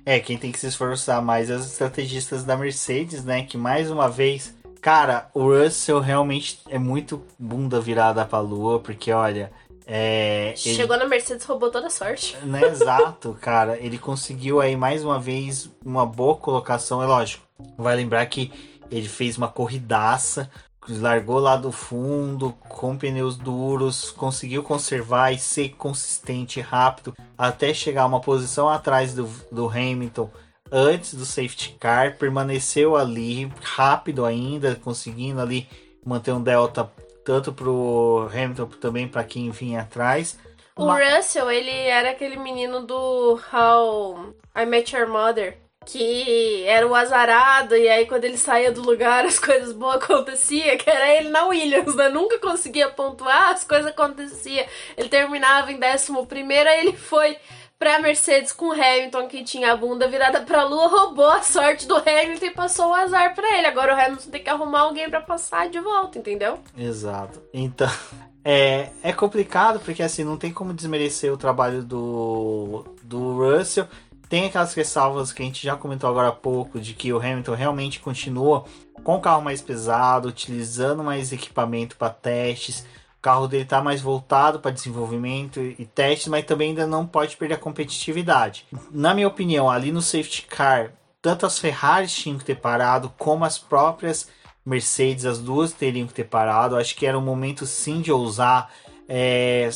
É, quem tem que se esforçar mais é os estrategistas da Mercedes, né, que mais uma vez Cara, o Russell realmente é muito bunda virada pra lua, porque olha, é, Chegou ele... na Mercedes, roubou toda a sorte. Né, exato, cara. Ele conseguiu aí mais uma vez uma boa colocação. É lógico, vai lembrar que ele fez uma corridaça, largou lá do fundo com pneus duros, conseguiu conservar e ser consistente rápido até chegar a uma posição atrás do, do Hamilton antes do safety car, permaneceu ali rápido ainda, conseguindo ali manter um delta tanto pro Hamilton também para quem vinha atrás. O Uma... Russell, ele era aquele menino do How I Met Your Mother, que era o azarado, e aí quando ele saía do lugar as coisas boas aconteciam, que era ele na Williams, né? Nunca conseguia pontuar, as coisas aconteciam. Ele terminava em décimo primeiro, aí ele foi pra Mercedes com o Hamilton, que tinha a bunda virada pra lua, roubou a sorte do Hamilton e passou o azar pra ele. Agora o Hamilton tem que arrumar alguém para passar de volta, entendeu? Exato. Então. É, é complicado porque assim não tem como desmerecer o trabalho do, do Russell. Tem aquelas ressalvas que a gente já comentou agora há pouco de que o Hamilton realmente continua com o carro mais pesado, utilizando mais equipamento para testes o carro dele está mais voltado para desenvolvimento e testes, mas também ainda não pode perder a competitividade. Na minha opinião, ali no safety car, tanto as Ferraris tinham que ter parado, como as próprias Mercedes, as duas teriam que ter parado. Acho que era um momento sim de ousar. É,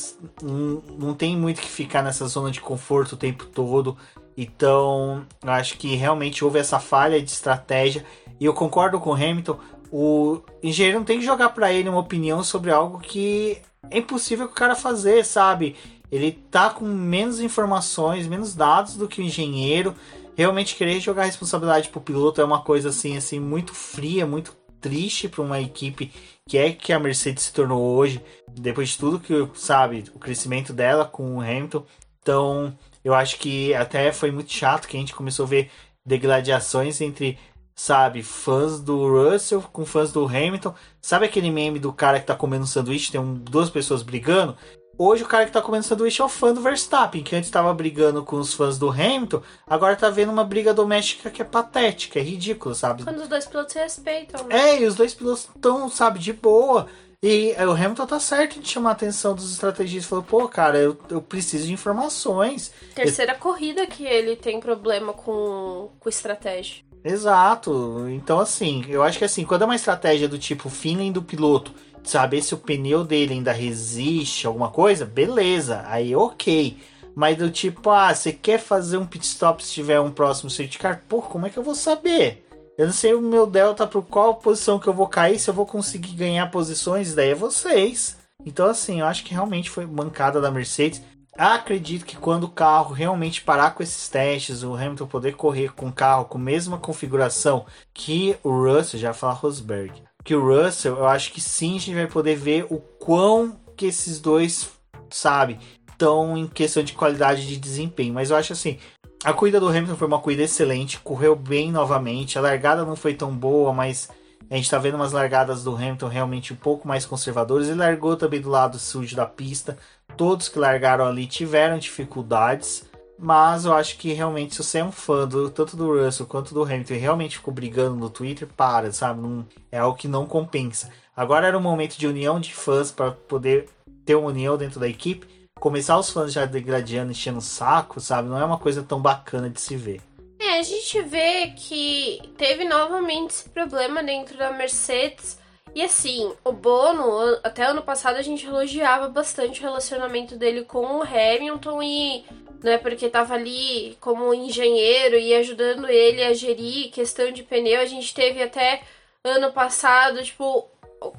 não tem muito que ficar nessa zona de conforto o tempo todo. Então, acho que realmente houve essa falha de estratégia. E eu concordo com o Hamilton. O engenheiro não tem que jogar para ele uma opinião sobre algo que é impossível que o cara fazer, sabe? Ele tá com menos informações, menos dados do que o engenheiro. Realmente querer jogar a responsabilidade pro piloto é uma coisa assim, assim muito fria, muito triste para uma equipe que é que a Mercedes se tornou hoje, depois de tudo que sabe, o crescimento dela com o Hamilton. Então, eu acho que até foi muito chato que a gente começou a ver degladiações entre, sabe, fãs do Russell com fãs do Hamilton. Sabe aquele meme do cara que tá comendo um sanduíche, tem um, duas pessoas brigando? Hoje o cara que tá comendo sanduíche é o fã do Verstappen, que antes tava brigando com os fãs do Hamilton, agora tá vendo uma briga doméstica que é patética, é ridículo, sabe? Quando os dois pilotos se respeitam. Né? É, e os dois pilotos estão, sabe, de boa. E é, o Hamilton tá certo de chamar a atenção dos estrategistas. Falou, pô, cara, eu, eu preciso de informações. Terceira eu... corrida que ele tem problema com, com estratégia. Exato. Então, assim, eu acho que assim, quando é uma estratégia do tipo feeling do piloto, saber se o pneu dele ainda resiste alguma coisa, beleza, aí ok. Mas do tipo, ah, você quer fazer um pit stop se tiver um próximo safety car? Pô, como é que eu vou saber? Eu não sei o meu delta para qual posição que eu vou cair, se eu vou conseguir ganhar posições, daí é vocês. Então, assim, eu acho que realmente foi mancada da Mercedes. Acredito que quando o carro realmente parar com esses testes, o Hamilton poder correr com o carro com a mesma configuração que o Russell, já fala Rosberg, que o Russell, eu acho que sim a gente vai poder ver o quão que esses dois, sabe, estão em questão de qualidade de desempenho. Mas eu acho assim, a corrida do Hamilton foi uma corrida excelente, correu bem novamente. A largada não foi tão boa, mas a gente está vendo umas largadas do Hamilton realmente um pouco mais conservadoras. Ele largou também do lado sujo da pista. Todos que largaram ali tiveram dificuldades. Mas eu acho que realmente, se você é um fã do, tanto do Russell quanto do Hamilton e realmente ficou brigando no Twitter, para, sabe? Não, é algo que não compensa. Agora era um momento de união de fãs para poder ter uma união dentro da equipe começar os fãs já degradando, enchendo o saco, sabe? Não é uma coisa tão bacana de se ver. É, a gente vê que teve novamente esse problema dentro da Mercedes. E assim, o Bono, até ano passado a gente elogiava bastante o relacionamento dele com o Hamilton e né, porque tava ali como engenheiro e ajudando ele a gerir questão de pneu. A gente teve até ano passado, tipo,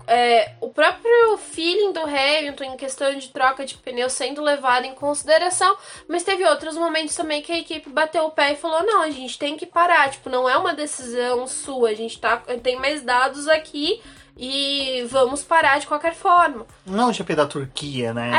é, o próprio feeling do Hamilton em questão de troca de pneu sendo levado em consideração, mas teve outros momentos também que a equipe bateu o pé e falou: não, a gente tem que parar, tipo, não é uma decisão sua, a gente tá, tem mais dados aqui e vamos parar de qualquer forma. Não o GP da Turquia, né?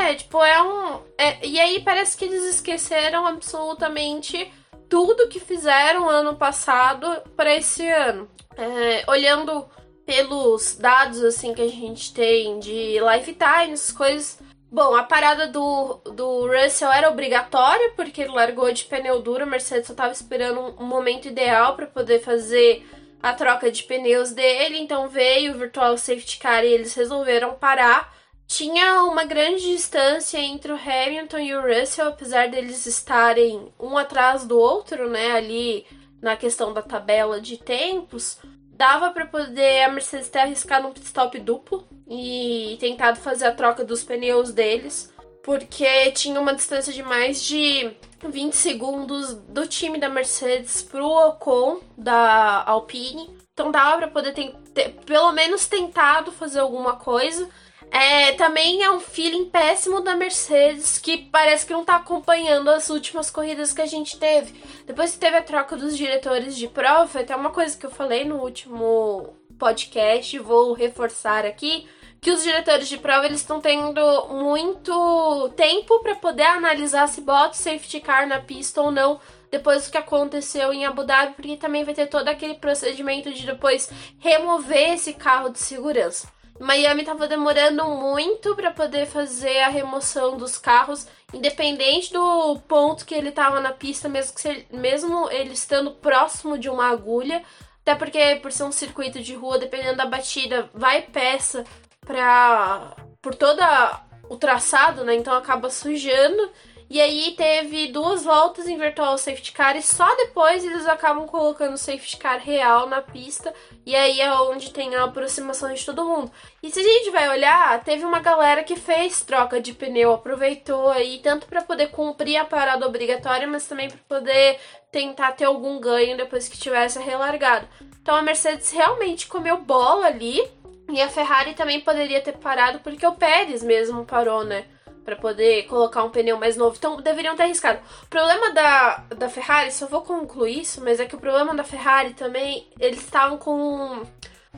É, tipo, é um. É, e aí parece que eles esqueceram absolutamente tudo que fizeram ano passado para esse ano. É, olhando pelos dados assim que a gente tem de lifetime, essas coisas. Bom, a parada do, do Russell era obrigatória, porque ele largou de pneu duro, a Mercedes só estava esperando um momento ideal para poder fazer a troca de pneus dele, então veio o Virtual Safety Car e eles resolveram parar. Tinha uma grande distância entre o Hamilton e o Russell, apesar deles estarem um atrás do outro, né, ali na questão da tabela de tempos dava para poder a Mercedes ter arriscado um pit stop duplo e tentado fazer a troca dos pneus deles, porque tinha uma distância de mais de 20 segundos do time da Mercedes pro Ocon da Alpine. Então dava para poder ter, ter, pelo menos tentado fazer alguma coisa. É, também é um feeling péssimo da Mercedes que parece que não tá acompanhando as últimas corridas que a gente teve. Depois que teve a troca dos diretores de prova, até uma coisa que eu falei no último podcast, vou reforçar aqui, que os diretores de prova eles estão tendo muito tempo para poder analisar se bota safety car na pista ou não depois do que aconteceu em Abu Dhabi, porque também vai ter todo aquele procedimento de depois remover esse carro de segurança. Miami tava demorando muito para poder fazer a remoção dos carros, independente do ponto que ele tava na pista, mesmo, que mesmo ele estando próximo de uma agulha. Até porque, por ser um circuito de rua, dependendo da batida, vai peça pra, por todo o traçado, né? Então acaba sujando. E aí teve duas voltas em virtual safety car e só depois eles acabam colocando o safety car real na pista. E aí é onde tem a aproximação de todo mundo. E se a gente vai olhar, teve uma galera que fez troca de pneu, aproveitou aí tanto para poder cumprir a parada obrigatória, mas também para poder tentar ter algum ganho depois que tivesse relargado. Então a Mercedes realmente comeu bola ali. E a Ferrari também poderia ter parado porque o Pérez mesmo parou, né? para poder colocar um pneu mais novo. Então deveriam ter arriscado. O problema da, da Ferrari, só vou concluir isso, mas é que o problema da Ferrari também, eles estavam com,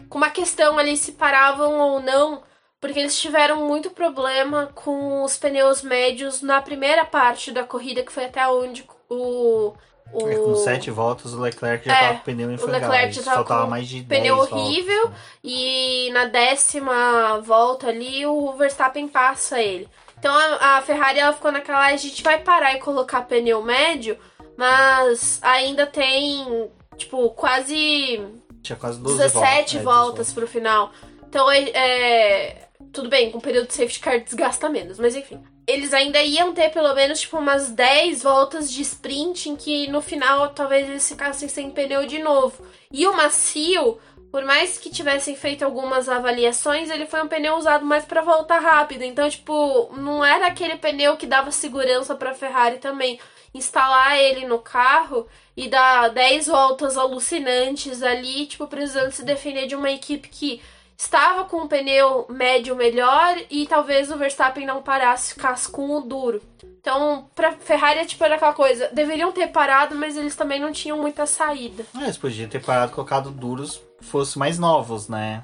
com uma questão ali se paravam ou não, porque eles tiveram muito problema com os pneus médios na primeira parte da corrida, que foi até onde o. o é, com sete voltas o Leclerc já É, tava com o pneu o infangado. Leclerc já tava com mais de 10 pneu voltas, horrível né? e na décima volta ali o Verstappen passa ele. Então a, a Ferrari ela ficou naquela, a gente vai parar e colocar pneu médio, mas ainda tem tipo quase Tinha quase 12 17 voltas. É, voltas pro final. Então é, é, tudo bem, com o período de safety car desgasta menos, mas enfim. Eles ainda iam ter pelo menos tipo umas 10 voltas de sprint em que no final talvez eles ficassem sem pneu de novo. E o macio, por mais que tivessem feito algumas avaliações, ele foi um pneu usado mais para volta rápida. Então, tipo, não era aquele pneu que dava segurança para Ferrari também. Instalar ele no carro e dar 10 voltas alucinantes ali, tipo, precisando se defender de uma equipe que estava com um pneu médio melhor e talvez o Verstappen não parasse, ficasse com o duro. Então, pra Ferrari é tipo era aquela coisa, deveriam ter parado, mas eles também não tinham muita saída. É, eles podiam ter parado e colocado duros fosse mais novos, né?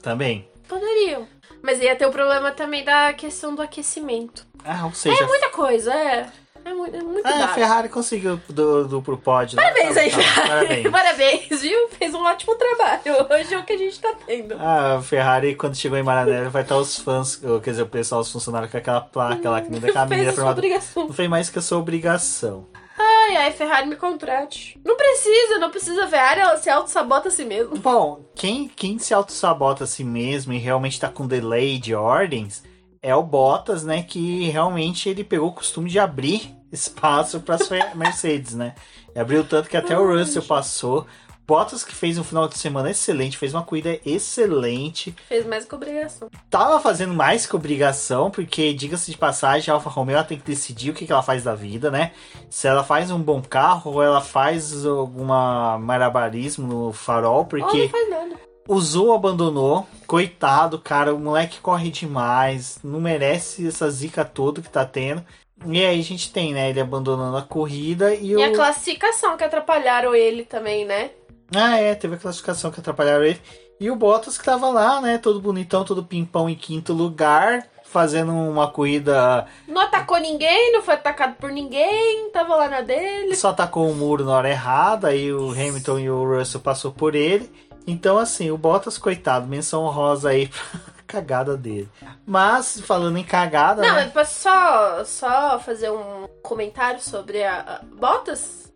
Também. Poderiam. Mas ia ter o problema também da questão do aquecimento. Ah, ou seja, É muita coisa, é. É muito, é muito ah, a. Ferrari conseguiu do, do pro pódio. né? Parabéns aí, Tá, tá, Ferrari. Parabéns. Parabéns, viu? Fez um ótimo trabalho. Hoje é o que a gente tá tendo. Ah, a Ferrari, quando chegou em Maranello, vai estar os fãs, quer dizer, o pessoal, os funcionários com aquela placa lá que nem da Fez da a sua formatura. obrigação. Não fez mais que a sua obrigação. Ai, ai, Ferrari me contrate. Não precisa, não precisa. A Ferrari, ela se auto-sabota a si mesmo. Bom, quem, quem se auto-sabota a si mesmo e realmente tá com delay de ordens é o Bottas, né? Que realmente ele pegou o costume de abrir espaço para as Mercedes, né? E abriu tanto que até o Russell passou. Bottas que fez um final de semana excelente, fez uma corrida excelente. Fez mais que obrigação. Tava fazendo mais que obrigação, porque, diga-se de passagem, a Alfa Romeo ela tem que decidir o que, que ela faz da vida, né? Se ela faz um bom carro ou ela faz alguma marabarismo no farol, Ou porque não faz nada. usou, abandonou. Coitado, cara, o moleque corre demais, não merece essa zica toda que tá tendo. E aí a gente tem, né, ele abandonando a corrida e, E o... a classificação que atrapalharam ele também, né? Ah, é, teve a classificação que atrapalharam ele. E o Bottas que tava lá, né, todo bonitão, todo pimpão em quinto lugar, fazendo uma corrida, Não atacou ninguém, não foi atacado por ninguém, tava lá na dele. só atacou o muro na hora errada, aí o Hamilton e o Russell passou por ele. Então, assim, o Bottas, coitado, menção honrosa aí pra cagada dele. Mas, falando em cagada, Não, né? eu posso só, só fazer um comentário sobre a, a Bottas?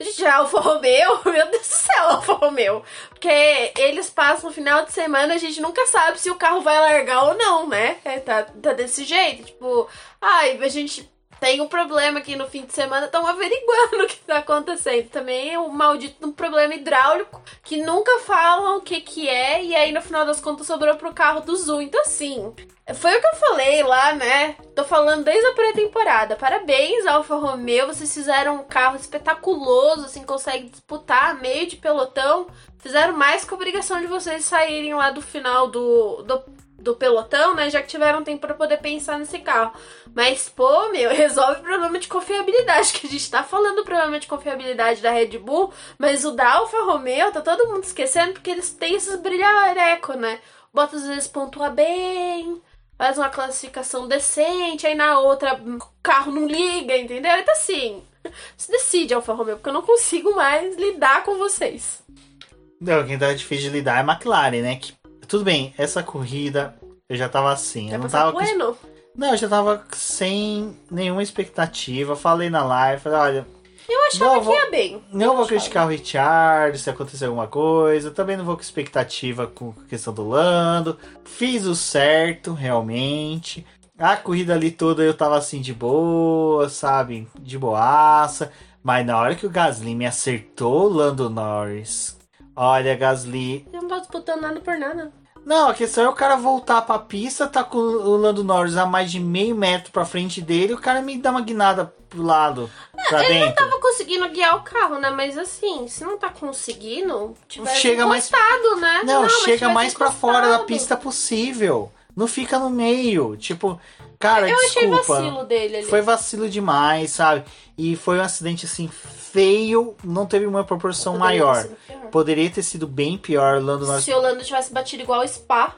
Gente, a Alfa Romeo, meu Deus do céu, Alfa Romeo. Porque eles passam no final de semana, a gente nunca sabe se o carro vai largar ou não, né? É, tá, tá desse jeito. Tipo, ai, a gente tem um problema aqui no fim de semana, estão averiguando o que tá acontecendo. Também é um maldito um problema hidráulico que nunca falam o que que é, e aí no final das contas sobrou pro carro do Zoom. Então, assim, foi o que eu falei lá, né? Tô falando desde a pré-temporada. Parabéns, Alfa Romeo. Vocês fizeram um carro espetaculoso, assim, consegue disputar meio de pelotão. Fizeram mais que a obrigação de vocês saírem lá do final do, do, do pelotão, né? Já que tiveram tempo pra poder pensar nesse carro. Mas, pô, meu, resolve o problema de confiabilidade. Que a gente tá falando do problema de confiabilidade da Red Bull, mas o da Alfa Romeo tá todo mundo esquecendo porque eles têm esses brilhareco, né? Bottas às vezes pontua bem, faz uma classificação decente, aí na outra o carro não liga, entendeu? Então assim, se decide, Alfa Romeo, porque eu não consigo mais lidar com vocês. Não, quem tá difícil de lidar é a McLaren, né? Que, tudo bem, essa corrida eu já tava assim. Eu não tava com pleno? Não, eu já tava sem nenhuma expectativa. Falei na live, falei, olha, Eu achava Não, que vou- ia bem. não Eu vou achava. criticar o Richard se acontecer alguma coisa. Também não vou com expectativa com a questão do Lando. Fiz o certo, realmente. A corrida ali toda eu tava assim de boa, sabe? De boaça. Mas na hora que o Gasly me acertou o Lando Norris. Olha, Gasly. Eu não tô disputando nada por nada. Não, a questão é o cara voltar pra pista, tá com o Lando Norris a mais de meio metro pra frente dele, o cara me dá uma guinada pro lado, pra Ele não dentro. tava conseguindo guiar o carro, né? Mas assim, se não tá conseguindo, tivesse Chega mais- né? Não, mas chega mais pra fora da pista possível. Não fica no meio. Tipo, cara, Eu achei desculpa. vacilo dele ali. Foi vacilo demais, sabe? E foi um acidente assim feio, não teve uma proporção Poderia ter maior. pior. Poderia ter sido bem pior, Lando. Se o Lando tivesse batido igual o Spa,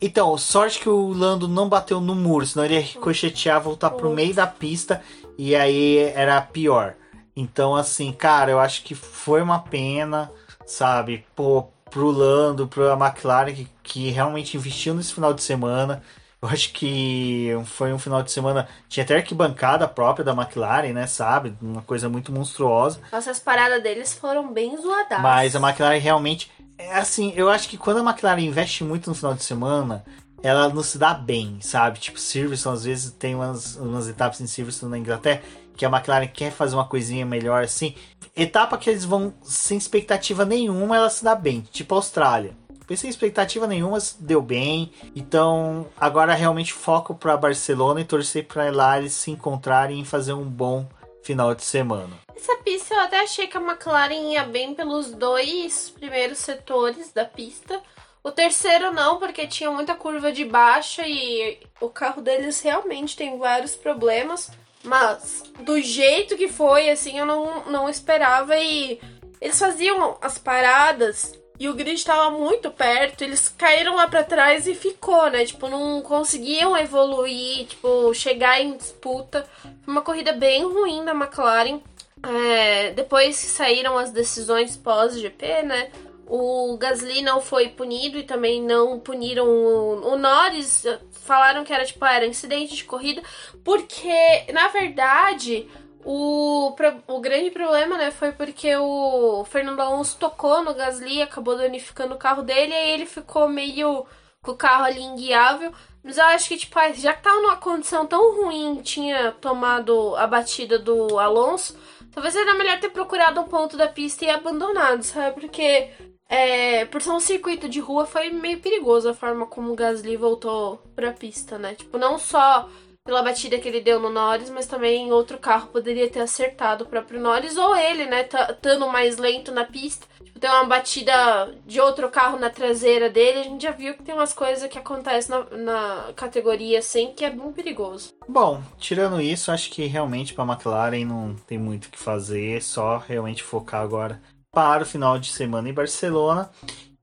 Então, sorte que o Lando não bateu no muro, senão ele ia ricochetear, voltar pro Putz. meio da pista e aí era pior. Então, assim, cara, eu acho que foi uma pena, sabe? Pô, pro Lando, pra McLaren, que, que realmente investiu nesse final de semana. Eu acho que foi um final de semana. Tinha até arquibancada própria da McLaren, né? Sabe? Uma coisa muito monstruosa. nossa, as paradas deles foram bem zoadas. Mas a McLaren realmente. É assim, eu acho que quando a McLaren investe muito no final de semana, ela não se dá bem, sabe? Tipo, Silverstone, às vezes tem umas, umas etapas em Silverstone na Inglaterra que a McLaren quer fazer uma coisinha melhor assim. Etapa que eles vão sem expectativa nenhuma, ela se dá bem. Tipo a Austrália. Foi sem expectativa nenhuma, deu bem. Então, agora realmente foco para Barcelona e torcer para lá eles se encontrarem e fazer um bom final de semana. Essa pista eu até achei que a McLaren ia bem pelos dois primeiros setores da pista. O terceiro não, porque tinha muita curva de baixa e o carro deles realmente tem vários problemas. Mas do jeito que foi, assim, eu não, não esperava. E eles faziam as paradas e o grid tava muito perto. Eles caíram lá pra trás e ficou, né? Tipo, não conseguiam evoluir, tipo, chegar em disputa. Foi uma corrida bem ruim da McLaren. É, depois que saíram as decisões pós-GP, né? O Gasly não foi punido e também não puniram o, o Norris. Falaram que era tipo era incidente de corrida, porque na verdade o, o grande problema né, foi porque o Fernando Alonso tocou no Gasly, acabou danificando o carro dele, e ele ficou meio com o carro ali inguiável. Mas eu acho que, tipo, ah, já que tava numa condição tão ruim, tinha tomado a batida do Alonso, talvez era melhor ter procurado um ponto da pista e abandonado, sabe? Porque é, por ser um circuito de rua foi meio perigoso a forma como o Gasly voltou pra pista, né? Tipo, não só pela batida que ele deu no Norris, mas também outro carro poderia ter acertado o próprio Norris, ou ele, né, tá- estando mais lento na pista. Tipo, tem uma batida de outro carro na traseira dele, a gente já viu que tem umas coisas que acontecem na, na categoria assim, que é bem perigoso. Bom, tirando isso, acho que realmente para a McLaren não tem muito o que fazer, só realmente focar agora para o final de semana em Barcelona.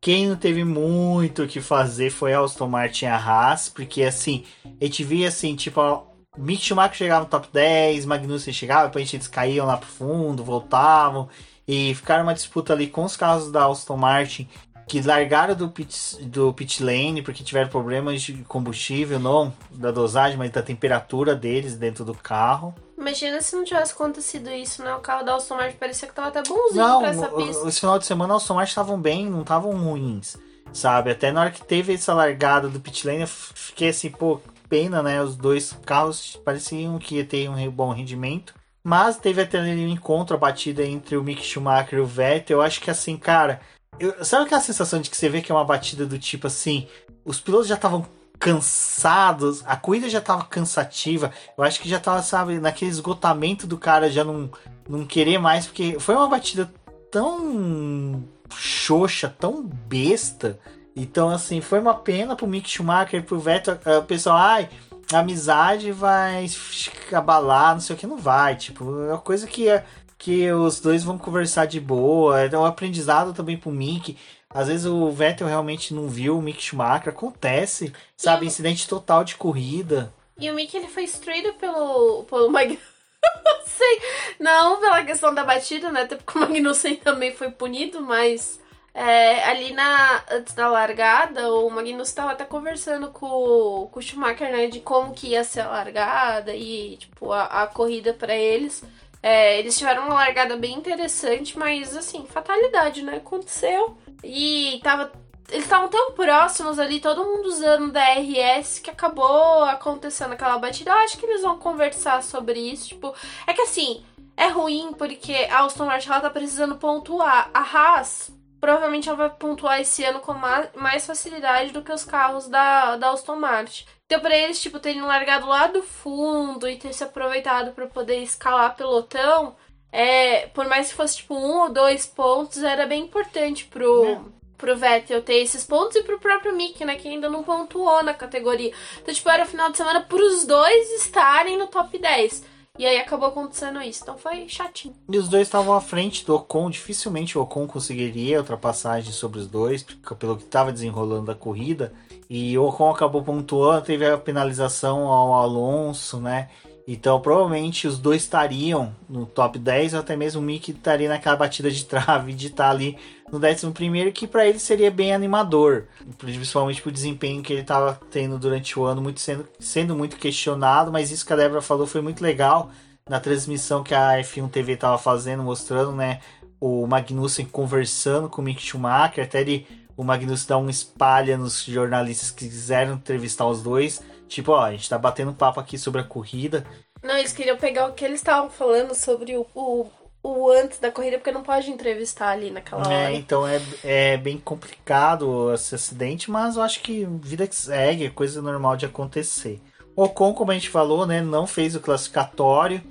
Quem não teve muito o que fazer foi a Aston Martin e a Haas, porque assim, a gente via assim, tipo, Mick Schumacher chegava no top 10, Magnussen chegava, depois eles caíam lá pro fundo, voltavam, e ficaram uma disputa ali com os carros da Aston Martin, que largaram do pit, do pit lane porque tiveram problemas de combustível, não da dosagem, mas da temperatura deles dentro do carro. Imagina se não tivesse acontecido isso, né? O carro da Martin parecia que tava até bonzinho Não, pra essa o- pista. esse final de semana Aston Martin estavam bem, não estavam ruins, sabe? Até na hora que teve essa largada do pit lane, eu fiquei assim, pô, pena, né? Os dois carros pareciam que ia ter um bom rendimento. Mas teve até ali um encontro, a batida entre o Mick Schumacher e o Vettel. Eu acho que assim, cara, eu- sabe aquela sensação de que você vê que é uma batida do tipo assim, os pilotos já estavam cansados, a corrida já estava cansativa. Eu acho que já tava, sabe, naquele esgotamento do cara já não, não querer mais, porque foi uma batida tão xoxa, tão besta. Então, assim, foi uma pena pro Mick Schumacher, pro Vettel, eh, o pessoal, ai, a amizade vai abalar, não sei o que, não vai. Tipo, é uma coisa que, que os dois vão conversar de boa, é um aprendizado também pro Mick. Às vezes o Vettel realmente não viu o Mick Schumacher, acontece, sabe? E- Incidente total de corrida. E o Mick ele foi instruído pelo, pelo Magnussen. Não pela questão da batida, né? Até porque o Magnussen também foi punido, mas é, ali na, antes da largada, o Magnussen estava até conversando com, o- com o Schumacher, né? De como que ia ser a largada e, tipo, a, a corrida pra eles. É, eles tiveram uma largada bem interessante, mas assim, fatalidade, né? Aconteceu. E tava eles estavam tão próximos ali, todo mundo usando DRS, que acabou acontecendo aquela batida. Eu acho que eles vão conversar sobre isso. Tipo, é que assim, é ruim porque a Aston Martin ela tá precisando pontuar. A Haas provavelmente ela vai pontuar esse ano com mais facilidade do que os carros da, da Aston Martin. Então, pra eles, tipo, terem largado lá do fundo e ter se aproveitado para poder escalar pelotão, é, por mais que fosse, tipo, um ou dois pontos, era bem importante pro, é. pro Vettel ter esses pontos e pro próprio Mick, né, que ainda não pontuou na categoria. Então, tipo, era o final de semana pros dois estarem no top 10. E aí acabou acontecendo isso. Então foi chatinho. E os dois estavam à frente do Ocon. Dificilmente o Ocon conseguiria ultrapassagem sobre os dois, pelo que estava desenrolando a corrida. E o Ocon acabou pontuando, teve a penalização ao Alonso, né? Então, provavelmente os dois estariam no top 10, ou até mesmo o Mick estaria naquela batida de trave de estar ali no 11, que para ele seria bem animador, principalmente pro desempenho que ele estava tendo durante o ano, muito sendo, sendo muito questionado. Mas isso que a Débora falou foi muito legal na transmissão que a F1 TV estava fazendo, mostrando né, o Magnussen conversando com o Mick Schumacher, até ele, o Magnussen dá um espalha nos jornalistas que quiseram entrevistar os dois Tipo, ó, a gente tá batendo papo aqui sobre a corrida. Não, eles queriam pegar o que eles estavam falando sobre o, o, o, antes da corrida, porque não pode entrevistar ali naquela é, hora. Então é, é bem complicado esse acidente, mas eu acho que vida que segue, é coisa normal de acontecer. O Ocon, como a gente falou, né, não fez o classificatório.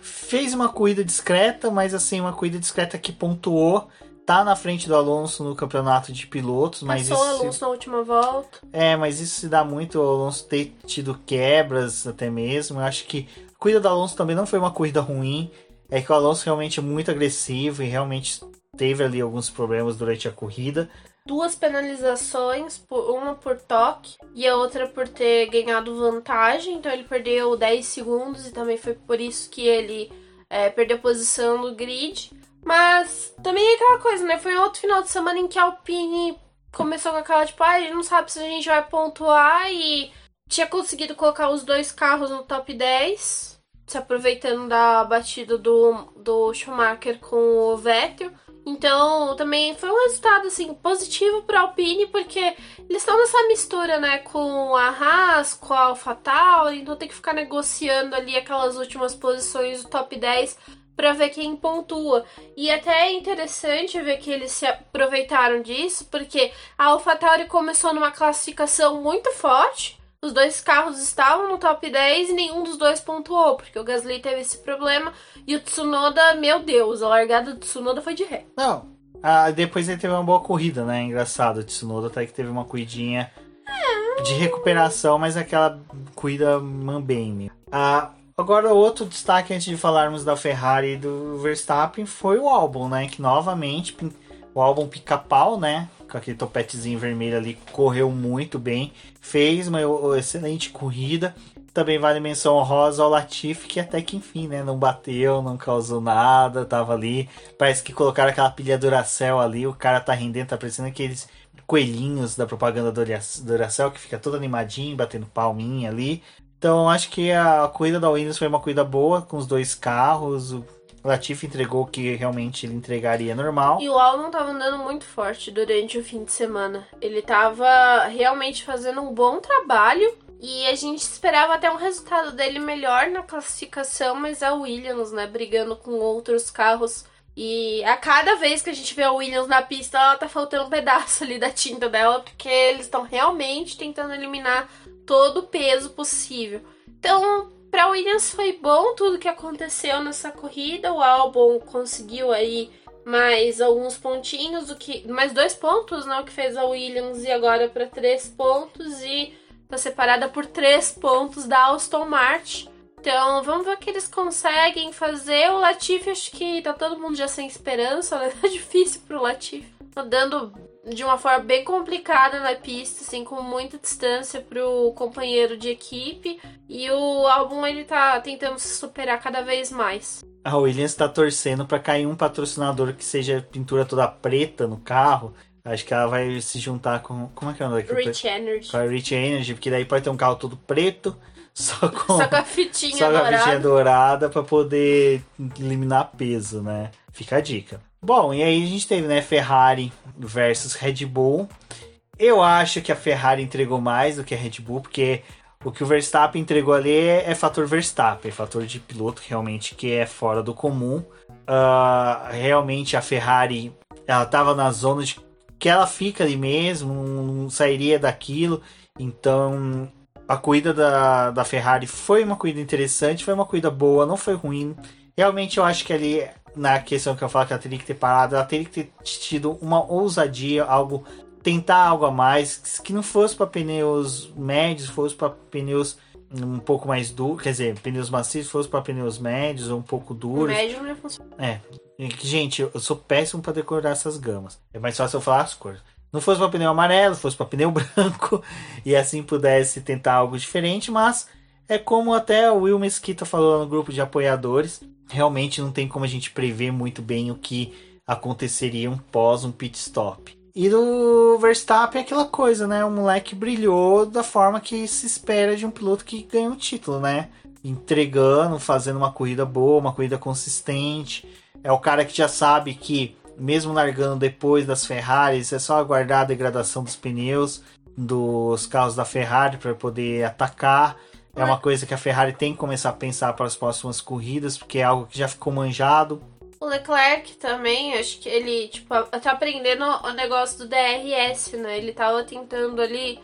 Fez uma corrida discreta, mas assim, uma corrida discreta que pontuou tá na frente do Alonso no campeonato de pilotos, mas Passou isso. o Alonso na última volta. É, mas isso se dá muito ao Alonso ter tido quebras até mesmo. Eu acho que a corrida do Alonso também não foi uma corrida ruim. É que o Alonso realmente é muito agressivo e realmente teve ali alguns problemas durante a corrida. Duas penalizações, uma por toque e a outra por ter ganhado vantagem. Então ele perdeu 10 segundos e também foi por isso que ele é, perdeu posição no grid. Mas também é aquela coisa, né? Foi outro final de semana em que a Alpine começou com aquela, tipo, ah, a gente não sabe se a gente vai pontuar e tinha conseguido colocar os dois carros no top 10, se aproveitando da batida do, do Schumacher com o Vettel. Então, também foi um resultado assim positivo para a Alpine, porque eles estão nessa mistura, né, com a Haas, com a AlphaTauri, então tem que ficar negociando ali aquelas últimas posições do top 10 para ver quem pontua. E até é interessante ver que eles se aproveitaram disso, porque a AlphaTauri começou numa classificação muito forte. Os dois carros estavam no top 10 e nenhum dos dois pontuou, porque o Gasly teve esse problema e o Tsunoda, meu Deus, a largada do Tsunoda foi de ré. Não, ah, depois ele teve uma boa corrida, né? Engraçado, o Tsunoda até que teve uma corridinha de recuperação, mas aquela corrida mambeme. Ah, Agora, outro destaque antes de falarmos da Ferrari e do Verstappen foi o álbum, né? Que novamente, o álbum pica-pau, né? Com aquele topetezinho vermelho ali, correu muito bem, fez uma excelente corrida. Também vale menção honrosa ao Latifi, que até que enfim, né? Não bateu, não causou nada, tava ali. Parece que colocaram aquela pilha Duracell ali, o cara tá rendendo, tá parecendo aqueles coelhinhos da propaganda Duracell, que fica todo animadinho, batendo palminha ali. Então acho que a corrida da Williams foi uma corrida boa com os dois carros. O Latifi entregou o que realmente ele entregaria normal. E o Albon tava andando muito forte durante o fim de semana. Ele tava realmente fazendo um bom trabalho. E a gente esperava até um resultado dele melhor na classificação, mas a Williams, né, brigando com outros carros. E a cada vez que a gente vê a Williams na pista, ela tá faltando um pedaço ali da tinta dela, porque eles estão realmente tentando eliminar todo o peso possível. Então, para Williams foi bom tudo que aconteceu nessa corrida. O Albon conseguiu aí mais alguns pontinhos, o que mais dois pontos, né, o que fez a Williams e agora para três pontos e tá separada por três pontos da Aston Martin. Então, vamos ver o que eles conseguem fazer. O Latifi, acho que tá todo mundo já sem esperança, né? Tá difícil pro Latifi. Dando de uma forma bem complicada na pista, assim, com muita distância pro companheiro de equipe. E o álbum ele tá tentando se superar cada vez mais. A Williams tá torcendo para cair um patrocinador que seja pintura toda preta no carro. Acho que ela vai se juntar com. Como é que é o nome Rich Energy. Com a Rich Energy, porque daí pode ter um carro todo preto, só com, só com a fitinha só dourada. com a fitinha dourada pra poder eliminar peso, né? Fica a dica. Bom, e aí a gente teve, né, Ferrari versus Red Bull. Eu acho que a Ferrari entregou mais do que a Red Bull, porque o que o Verstappen entregou ali é, é fator Verstappen, é fator de piloto realmente que é fora do comum. Uh, realmente a Ferrari ela estava na zona de que ela fica ali mesmo, não sairia daquilo. Então a corrida da, da Ferrari foi uma corrida interessante, foi uma corrida boa, não foi ruim. Realmente eu acho que ali, na questão que eu falo que ela teria que ter parado, ela teria que ter tido uma ousadia, algo tentar algo a mais, que não fosse para pneus médios, fosse para pneus um pouco mais duros, quer dizer, pneus macios, fosse para pneus médios ou um pouco duros. Médio não funciona. É. Gente, eu sou péssimo para decorar essas gamas. É mais fácil eu falar as cores. Não fosse para pneu amarelo, fosse para pneu branco e assim pudesse tentar algo diferente, mas é como até o Will Mesquita falou no grupo de apoiadores, realmente não tem como a gente prever muito bem o que aconteceria um pós um pit stop. E do Verstappen é aquela coisa, né? O moleque brilhou da forma que se espera de um piloto que ganha o título, né? Entregando, fazendo uma corrida boa, uma corrida consistente. É o cara que já sabe que, mesmo largando depois das Ferraris, é só aguardar a degradação dos pneus dos carros da Ferrari para poder atacar. É uma coisa que a Ferrari tem que começar a pensar para as próximas corridas, porque é algo que já ficou manjado. O Leclerc também, acho que ele, tipo, tá aprendendo o negócio do DRS, né? Ele tava tentando ali,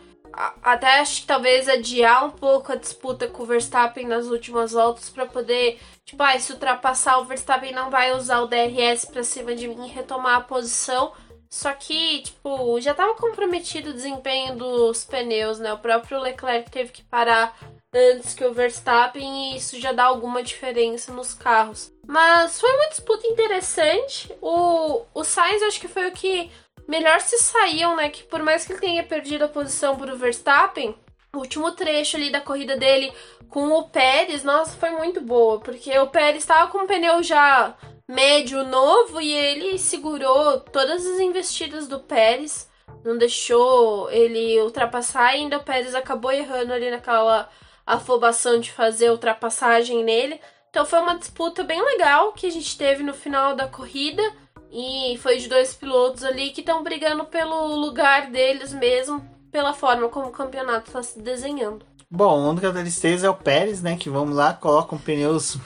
até acho que talvez adiar um pouco a disputa com o Verstappen nas últimas voltas para poder, tipo, ah, se ultrapassar o Verstappen não vai usar o DRS para cima de mim e retomar a posição. Só que, tipo, já tava comprometido o desempenho dos pneus, né? O próprio Leclerc teve que parar antes que o Verstappen e isso já dá alguma diferença nos carros. Mas foi uma disputa interessante. O, o Sainz acho que foi o que melhor se saiu, né? Que por mais que ele tenha perdido a posição para o Verstappen, o último trecho ali da corrida dele com o Pérez, nossa, foi muito boa, porque o Pérez estava com o pneu já médio novo e ele segurou todas as investidas do Pérez, não deixou ele ultrapassar, ainda o Pérez acabou errando ali naquela afobação de fazer ultrapassagem nele. Então foi uma disputa bem legal que a gente teve no final da corrida. E foi de dois pilotos ali que estão brigando pelo lugar deles mesmo, pela forma como o campeonato está se desenhando. Bom, a única tristeza é o Pérez, né? Que vamos lá, colocam pneus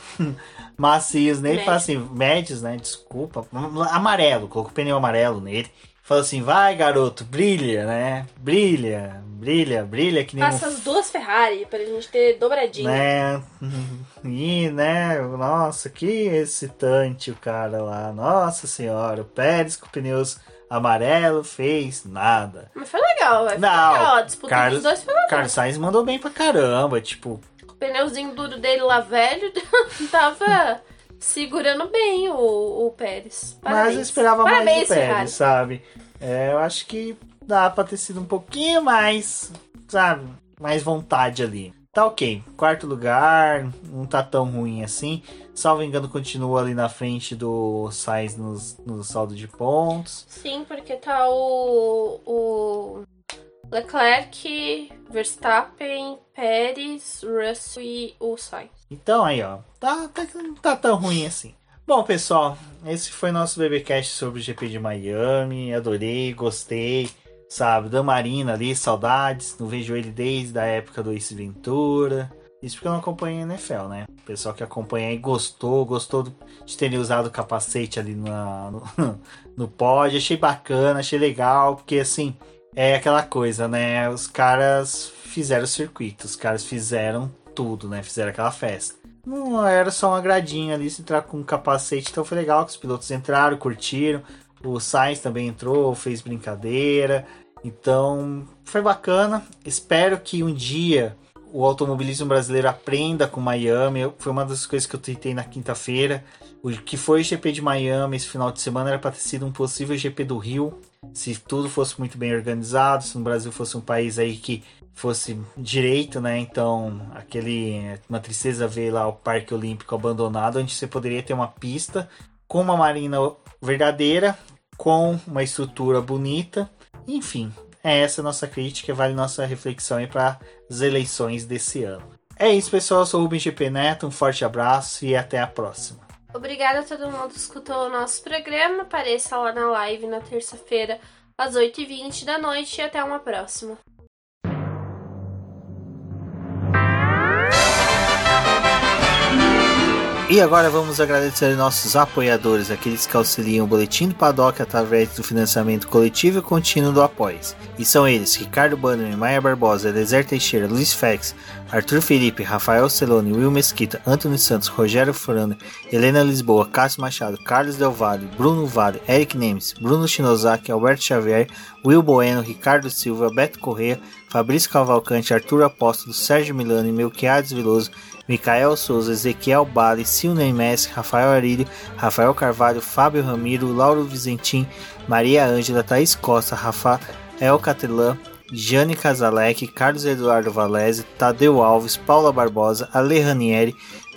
macios nele, fala assim, médios, né? Desculpa, amarelo, colocou pneu amarelo nele. Fala assim, vai garoto, brilha, né? Brilha, brilha, brilha que nem. Passa um... as duas Ferrari pra gente ter dobradinha. Né? E, né? Nossa, que excitante o cara lá. Nossa senhora, o Pérez com pneus amarelo fez nada. Mas foi legal, vai. Não, legal. A disputa Carlos, dos dois foi legal. Carlos Sainz mandou bem pra caramba, tipo. Pneuzinho duro dele lá velho tava segurando bem o, o Pérez. Parabéns. Mas eu esperava Parabéns, mais do Pérez, Ferrari. sabe? É, eu acho que dá pra ter sido um pouquinho mais, sabe? Mais vontade ali. Tá ok. Quarto lugar, não tá tão ruim assim. Salvo engano, continua ali na frente do Sainz no, no saldo de pontos. Sim, porque tá o, o Leclerc, Verstappen, Pérez, Russell e o Sainz. Então aí, ó, tá, tá, não tá tão ruim assim. Bom, pessoal, esse foi nosso BBcast sobre o GP de Miami. Adorei, gostei. Sabe, da Marina ali, saudades. Não vejo ele desde a época do Ace Ventura. Isso porque eu não acompanhei a NFL, né? O pessoal que acompanha aí gostou, gostou de terem usado o capacete ali na, no, no pod. Achei bacana, achei legal, porque assim, é aquela coisa, né? Os caras fizeram o circuito, os caras fizeram tudo, né? Fizeram aquela festa. Não era só uma gradinha ali, se entrar com um capacete, então foi legal que os pilotos entraram, curtiram. O Sainz também entrou, fez brincadeira. Então foi bacana. Espero que um dia o automobilismo brasileiro aprenda com Miami. Foi uma das coisas que eu tentei na quinta-feira. O que foi o GP de Miami esse final de semana era para ter sido um possível GP do Rio se tudo fosse muito bem organizado, se no Brasil fosse um país aí que fosse direito, né? Então, aquele uma tristeza ver lá o Parque Olímpico abandonado, onde você poderia ter uma pista com uma marina verdadeira, com uma estrutura bonita, enfim. É essa a nossa crítica, vale nossa reflexão aí para as eleições desse ano. É isso, pessoal. Eu sou o Rubem GP Neto, um forte abraço e até a próxima. Obrigada a todo mundo que escutou o nosso programa. Apareça lá na live na terça-feira às 8h20 da noite e até uma próxima. E agora vamos agradecer nossos apoiadores, aqueles que auxiliam o Boletim do Paddock através do financiamento coletivo e contínuo do Apoies. E são eles, Ricardo Bannerman, Maia Barbosa, Elezer Teixeira, Luiz Fex, Arthur Felipe, Rafael Celone, Will Mesquita, Antônio Santos, Rogério Furano, Helena Lisboa, Cássio Machado, Carlos Del Valle, Bruno Vale, Eric Nemes, Bruno Shinozaki, Alberto Xavier, Will Bueno, Ricardo Silva, Beto Corrêa, Fabrício Cavalcante, Arthur Apóstolo, Sérgio Milano e Melquiades Veloso, Micael Souza, Ezequiel Bale, Silney Messi, Rafael Arílio, Rafael Carvalho, Fábio Ramiro, Lauro Vizentim, Maria Ângela, Thaís Costa, Rafael Catelã, Jane Casalec, Carlos Eduardo Valese, Tadeu Alves, Paula Barbosa, Ale Ranieri,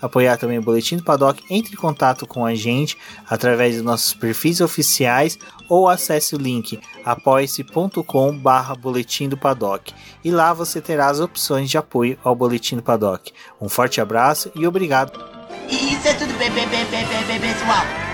apoiar também o Boletim do Paddock, entre em contato com a gente através dos nossos perfis oficiais ou acesse o link apoia-se.com barra Boletim do Paddock e lá você terá as opções de apoio ao Boletim do Paddock. Um forte abraço e obrigado! Isso é tudo, pessoal!